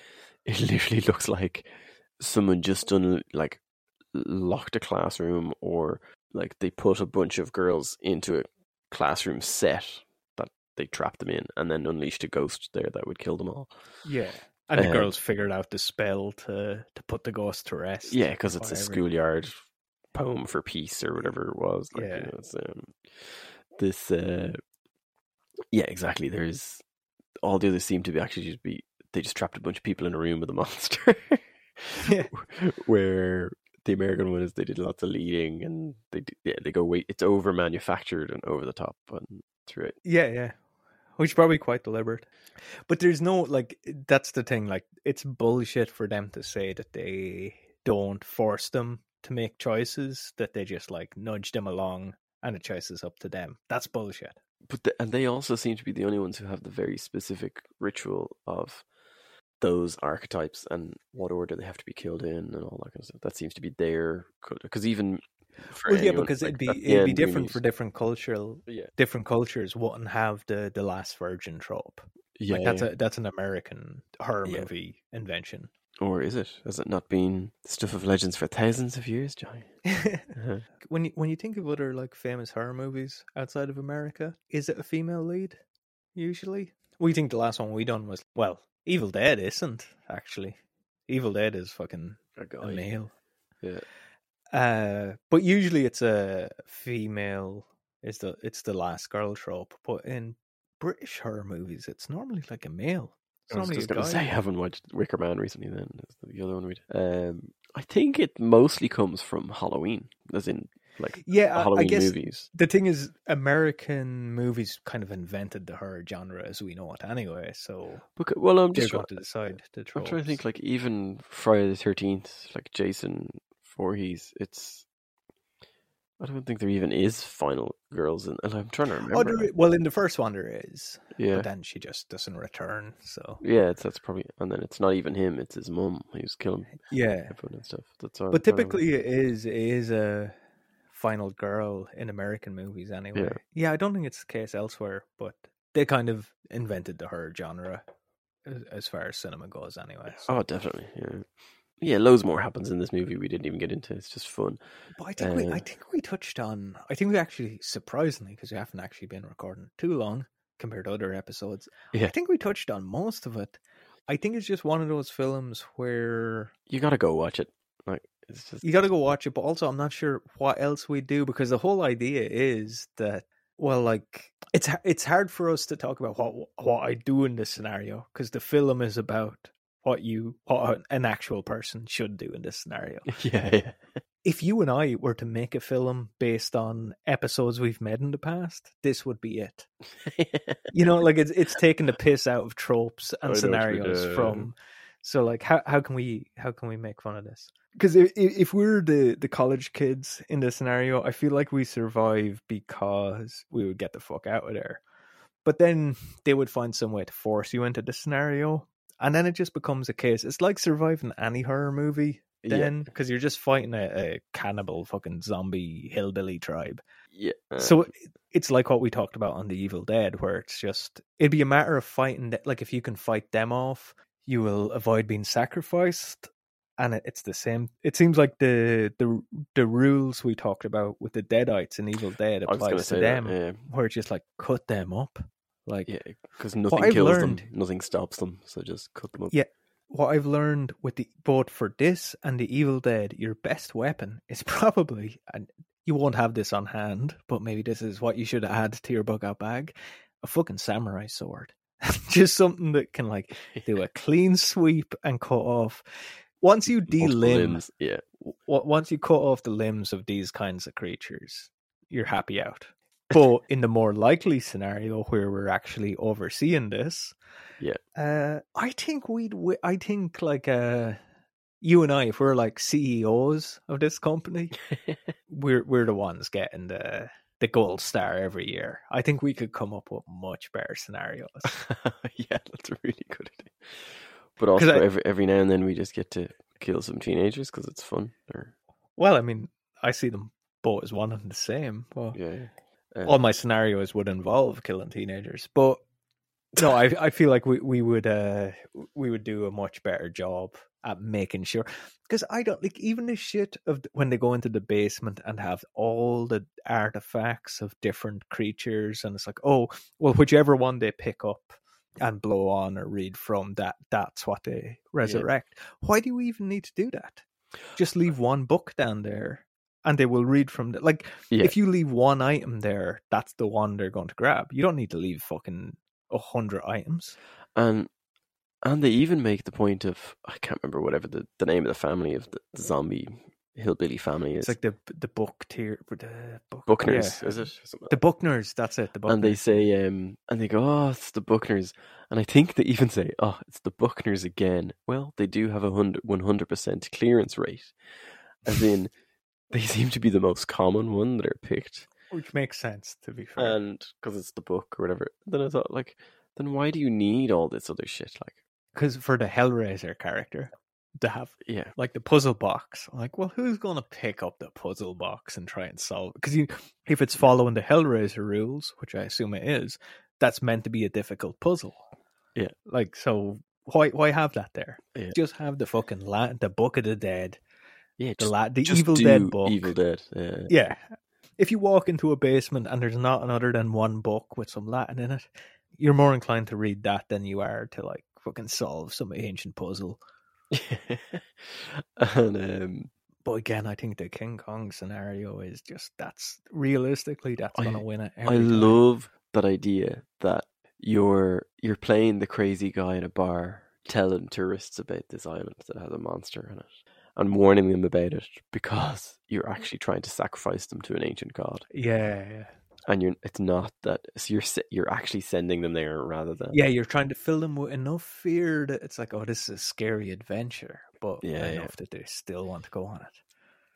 it literally looks like someone just done like locked a classroom or like they put a bunch of girls into a classroom set that they trapped them in and then unleashed a ghost there that would kill them all. Yeah. And the Uh, girls figured out the spell to to put the ghost to rest. Yeah, because it's a schoolyard poem for peace or whatever it was. Like, Yeah. you know, it's, um, this, uh, yeah, exactly. There's all the others seem to be actually just be they just trapped a bunch of people in a room with a monster. Yeah. Where the American one is they did lots of leading and they yeah they go wait it's over manufactured and over the top and through it. Yeah, yeah. Which is probably quite deliberate. But there's no like that's the thing, like it's bullshit for them to say that they don't force them to make choices, that they just like nudge them along and the choice is up to them. That's bullshit. but the, and they also seem to be the only ones who have the very specific ritual of those archetypes and what order they have to be killed in and all that kind of stuff. That seems to be their because even well, yeah, because like, it'd be it'd be different for different cultural yeah different cultures wouldn't have the the last virgin trope. yeah, Like that's a that's an American horror Yeah. movie invention. or is it has it not been stuff of legends for thousands of years, Johnny? Uh-huh. when you when you think of other like famous horror movies outside of America, is it a female lead usually? We think the last one we done was well, Evil Dead isn't actually. Evil Dead is fucking A a male. Yeah. Uh, but usually it's a female. Is the it's the last girl trope, but in British horror movies, it's normally like a male. It's I was just going to say I haven't watched Wicker Man recently. Then is the other one we um I think it mostly comes from Halloween, as in like yeah, I- I, Halloween guess movies. the thing is, American movies kind of invented the horror genre as we know it anyway. So Because, well, I'm just going trying, to decide the I'm trying to think like even Friday the Thirteenth, like Jason Voorhees. It's I don't think there even is final girls, in, and I'm trying to oh, remember. Oh, there, well, in the first one there is, yeah, but then she just doesn't return. So yeah, it's, that's probably, and then it's not even him; it's his mum who's killing yeah, everyone and stuff. That's all. but typically it is it is a final girl in American movies anyway. Yeah. Yeah, I don't think it's the case elsewhere, but they kind of invented the horror genre as, as far as cinema goes anyway. Oh, so- oh, definitely, yeah, yeah. Loads more happens in this movie we didn't even get into. It's just fun. But I think we, I Uh, think we touched on. I think we actually surprisingly because we haven't actually been recording too long compared to other episodes. Yeah. I think we touched on most of it. I think it's just one of those films where You got to go watch it. Like it's just you got to go watch it. But also, I'm not sure what else we do because the whole idea is that well, like it's it's hard for us to talk about what what I do in this scenario because the film is about what you what an actual person should do in this scenario. yeah, yeah. if you and I were to make a film based on episodes we've made in the past, this would be it. You know, like it's it's taking the piss out of tropes and scenarios from. So, like, how how can we how can we make fun of this? Because if if we're the the college kids in this scenario, I feel like we survive because we would get the fuck out of there. But then they would find some way to force you into the scenario, and then it just becomes a case. It's like surviving any horror movie then because you're just fighting a, a cannibal fucking zombie hillbilly tribe. Yeah. uh, So it's like what we talked about on The Evil Dead, where it's just it'd be a matter of fighting. th- Like if you can fight them off, you will avoid being sacrificed, and it, it's the same. It seems like the the the rules we talked about with the Deadites in Evil Dead I was going to applies to them, that. Yeah. where it's just like cut them up. Like Yeah, because nothing kills learned- them, nothing stops them. So just cut them up. Yeah. what I've learned with the both for this and the Evil Dead, your best weapon is probably, and you won't have this on hand, but maybe this is what you should add to your bug out bag: a fucking samurai sword. Just something that can like do a clean sweep and cut off. Once you delimb, limbs, Yeah. w- once you cut off the limbs of these kinds of creatures, you're happy out. But in the more likely scenario where we're actually overseeing this, Yeah. uh, I think we'd. I think like uh, you and I, if we're like CEOs of this company, we're we're the ones getting the the gold star every year. I think we could come up with much better scenarios. yeah, that's a really good idea. But also, I- every every now and then we just get to kill some teenagers because it's fun. Or well, I mean, I see them both as one and the same. Well, yeah, All my scenarios would involve killing teenagers, but no, I I feel like we we would uh we would do a much better job at making sure because I don't like even the shit of when they go into the basement and have all the artifacts of different creatures and it's like oh well whichever one they pick up and blow on or read from that that's what they resurrect. Why do we even need to do that? Just leave one book down there and they will read from the like yeah, if you leave one item there, that's the one they're going to grab. You don't need to leave fucking a hundred items. and and they even make the point of I can't remember whatever the, the name of the family of the, the zombie hillbilly family is. It's like the the book tier, the book, Buckners, yeah. is it? Something The Buckners. That's it. The Buckners. and they say um and they go oh it's the buckners and i think they even say oh it's the buckners again well they do have a hundred 100% clearance rate as in they seem to be the most common one that are picked which makes sense to be fair. and because it's the book or whatever then i thought like then why do you need all this other shit like Because for the Hellraiser character to have yeah like the puzzle box, I'm like, well, who's going to pick up the puzzle box and try and solve? Because you, if it's following the Hellraiser rules, which I assume it is, that's meant to be a difficult puzzle. Yeah. Like so, why why have that there? Yeah. Just have the fucking la- the Book of the Dead, yeah the la- the just Evil Dead book. evil dead yeah Yeah. If you walk into a basement and there's not another than one book with some Latin in it, you're more inclined to read that than you are to like fucking solve some ancient puzzle. and um But again, I think the King Kong scenario is just that's realistically that's I- gonna win it. I time. love that idea that you're you're playing the crazy guy in a bar, telling tourists about this island that has a monster in it, and warning them about it because you're actually trying to sacrifice them to an ancient god, Yeah, yeah. and you're it's not that so you're you're actually sending them there rather than Yeah, you're trying to fill them with enough fear that it's like, oh, this is a scary adventure, but Yeah, yeah. enough that they still want to go on it.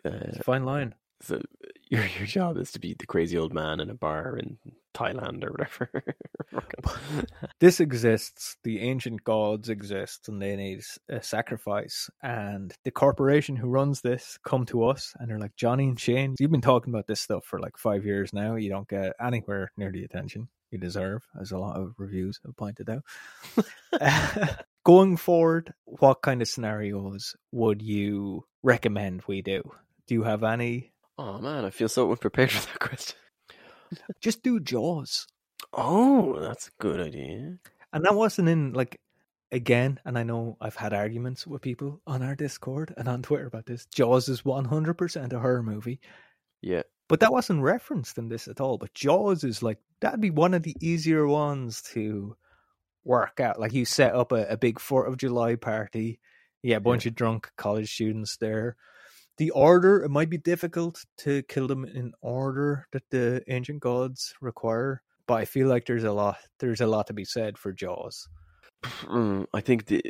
Uh, It's a fine line. So your your job is to be the crazy old man in a bar in Thailand or whatever. This exists. The ancient gods exist, and they need a sacrifice. And the corporation who runs this come to us, and they're like, Johnny and Shane, you've been talking about this stuff for like five years now. You don't get anywhere near the attention you deserve, as a lot of reviews have pointed out. Going forward, what kind of scenarios would you recommend we do? Do you have any? Oh man, I feel so unprepared for that question. Just do Jaws. Oh, that's a good idea. And that wasn't in like again, and I know I've had arguments with people on our Discord and on Twitter about this. Jaws is one hundred percent a horror movie. Yeah. But that wasn't referenced in this at all. But Jaws is like that'd be one of the easier ones to work out. Like you set up a, a big Fourth of July party, yeah, a bunch of drunk college students there. The order it might be difficult to kill them in order that the ancient gods require, but I feel like there's a lot there's a lot to be said for Jaws. Mm, I think the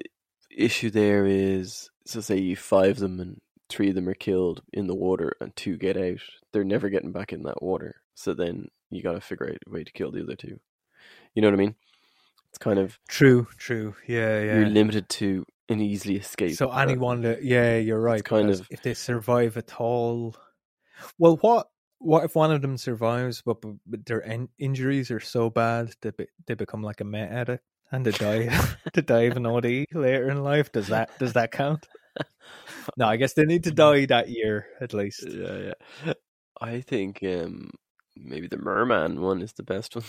issue there is so say you five of them and three of them are killed in the water and two get out. They're never getting back in that water. So then you got to figure out a way to kill the other two. You know what I mean? It's kind of True, true. Yeah, yeah. you're limited to an easily escape. So anyone that yeah, you're right. kind of- if they survive at all, well, what what if one of them survives, but, but, but their in- injuries are so bad that be, they become like a meth addict and they die to die of an OD later in life? Does that does that count? No, I guess they need to die that year at least. Yeah, yeah. I think um, maybe the Merman one is the best one.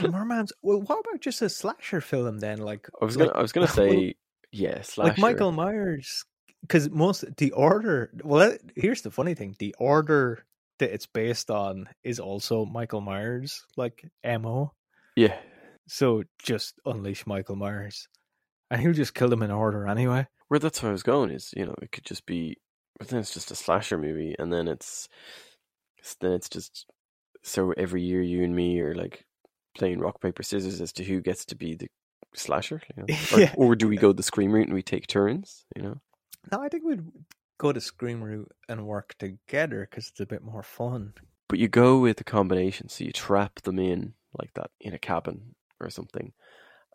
The Merman's. Well, what about just a slasher film then? Like I was like, gonna, I was gonna well, say, yeah, slasher. like Michael Myers, because most the order. Well, that- here's the funny thing: the order that it's based on is also Michael Myers, like mo. Yeah, So just unleash Michael Myers, and he'll just kill them in order anyway. where that's where I was going is, you know, it could just be, but then it's just a slasher movie, and then it's, then it's just so every year you and me are like playing rock paper scissors as to who gets to be the slasher, you know? or, Yeah. or do we go the scream route and we take turns, you know? No, I think we'd go to Scream route and work together because it's a bit more fun. But you go with a combination, so you trap them in like that in a cabin or something,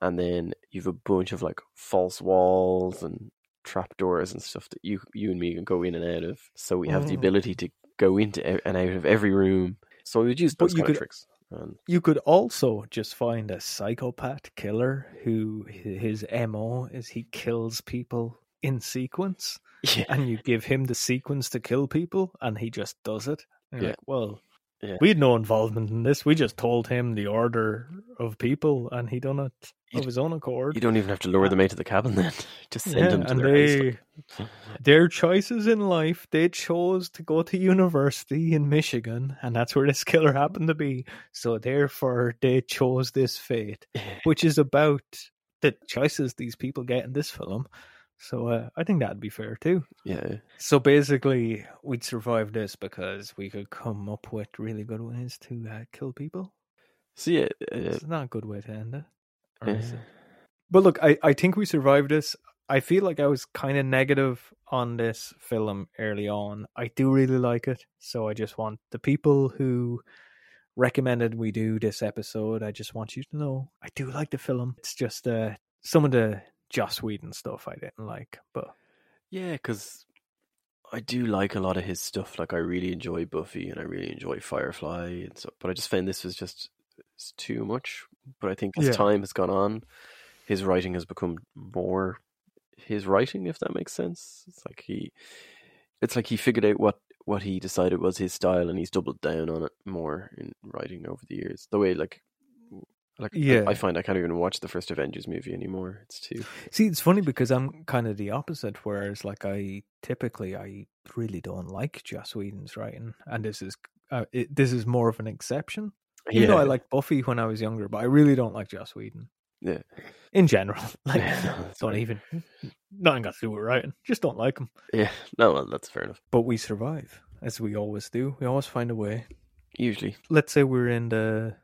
and then you've a bunch of like false walls and trapdoors and stuff that you you and me can go in and out of. So we have the Oh. ability to go into and out of every room. So we would use But those you of could- tricks. And You could also just find a psychopath killer who his mo is he kills people in sequence. yeah, and you give him the sequence to kill people, and he just does it. Yeah. like, well, Yeah. we had no involvement in this. We just told him the order of people, and he done it You of his own accord. you don't even have to lower them of the cabin then. Just send yeah, them to and their they, their choices in life, they chose to go to university in Michigan, and that's where this killer happened to be. So therefore, they chose this fate, which is about the choices these people get in this film. So uh, I think that'd be fair too. yeah, So basically, we'd survive this because we could come up with really good ways to uh, kill people. so yeah, uh, It's not a good way to end it. It? But look, I, I think we survived this. I feel like I was kind of negative on this film early on. I do really like it. So I just want the people who recommended we do this episode, I just want you to know I do like the film. It's just uh, some of the Joss Whedon stuff I didn't like. But Yeah, because I do like a lot of his stuff. Like I really enjoy Buffy and I really enjoy Firefly and so. But I just found this was just it's too much. But I think as Yeah. time has gone on, his writing has become more his writing, if that makes sense. It's like he, it's like he figured out what what he decided was his style, and he's doubled down on it more in writing over the years. The way like. Like I- Yeah. I find I can't even watch the first Avengers movie anymore. It's too See, it's funny because I'm kind of the opposite. Whereas, like, I typically I really don't like Joss Whedon's writing, and this is uh, it, this is more of an exception. Even though I liked Buffy when I was younger, but I really don't like Joss Whedon yeah. in general. Like, Yeah, no, don't even nothing got to do with writing. Just don't like him. Yeah, no, well, that's fair enough. But we survive as we always do. We always find a way. Usually, Let's say we're in the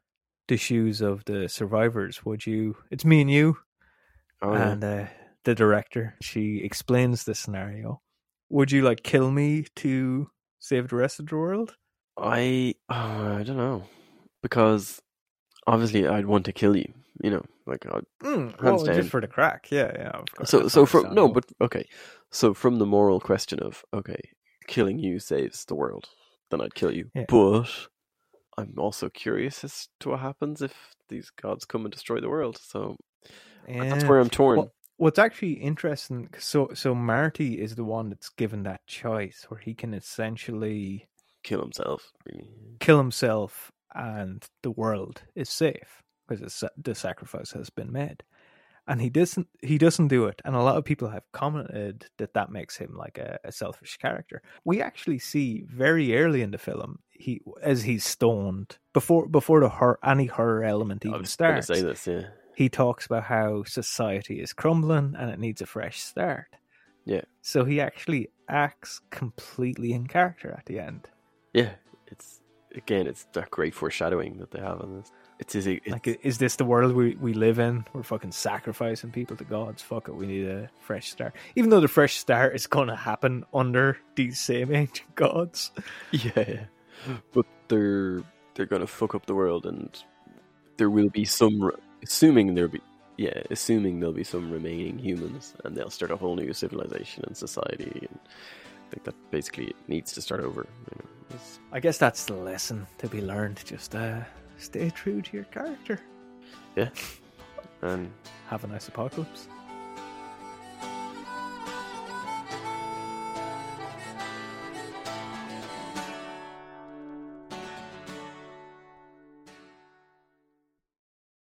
the shoes of the survivors. Would you? It's me and you. oh yeah. and uh, the director she explains the scenario would you like kill me to save the rest of the world I oh, I don't know because obviously I'd want to kill you. You know, like I'd, mm, well, just for the crack yeah yeah of course, so so from no, but okay. So from the moral question of okay, killing you saves the world, then I'd kill you. Yeah. But I'm also curious as to what happens if these gods come and destroy the world. So that's where I'm torn. Well, what's actually interesting, so so marty is the one that's given that choice where he can essentially kill himself, really. kill himself and the world is safe because the sacrifice has been made and he doesn't he doesn't do it and a lot of people have commented that that makes him like a, a selfish character we actually see very early in the film he as he's stoned before before the horror, any horror element I even was starts say this, yeah. he talks about how society is crumbling and it needs a fresh start. Yeah. So he actually acts completely in character at the end. Yeah, it's again, it's that great foreshadowing that they have on this. It's, it's, it's Like, is this the world we, we live in? We're fucking sacrificing people to gods. Fuck it, we need a fresh start. Even though the fresh start is going to happen under these same ancient gods. yeah, but they're they're gonna fuck up the world, and there will be some, assuming there'll be. Yeah, assuming there'll be some remaining humans, and they'll start a whole new civilization and society, and I think that basically it needs to start over. You know, I guess that's the lesson to be learned. Just uh, stay true to your character. Yeah. And Have a nice apocalypse.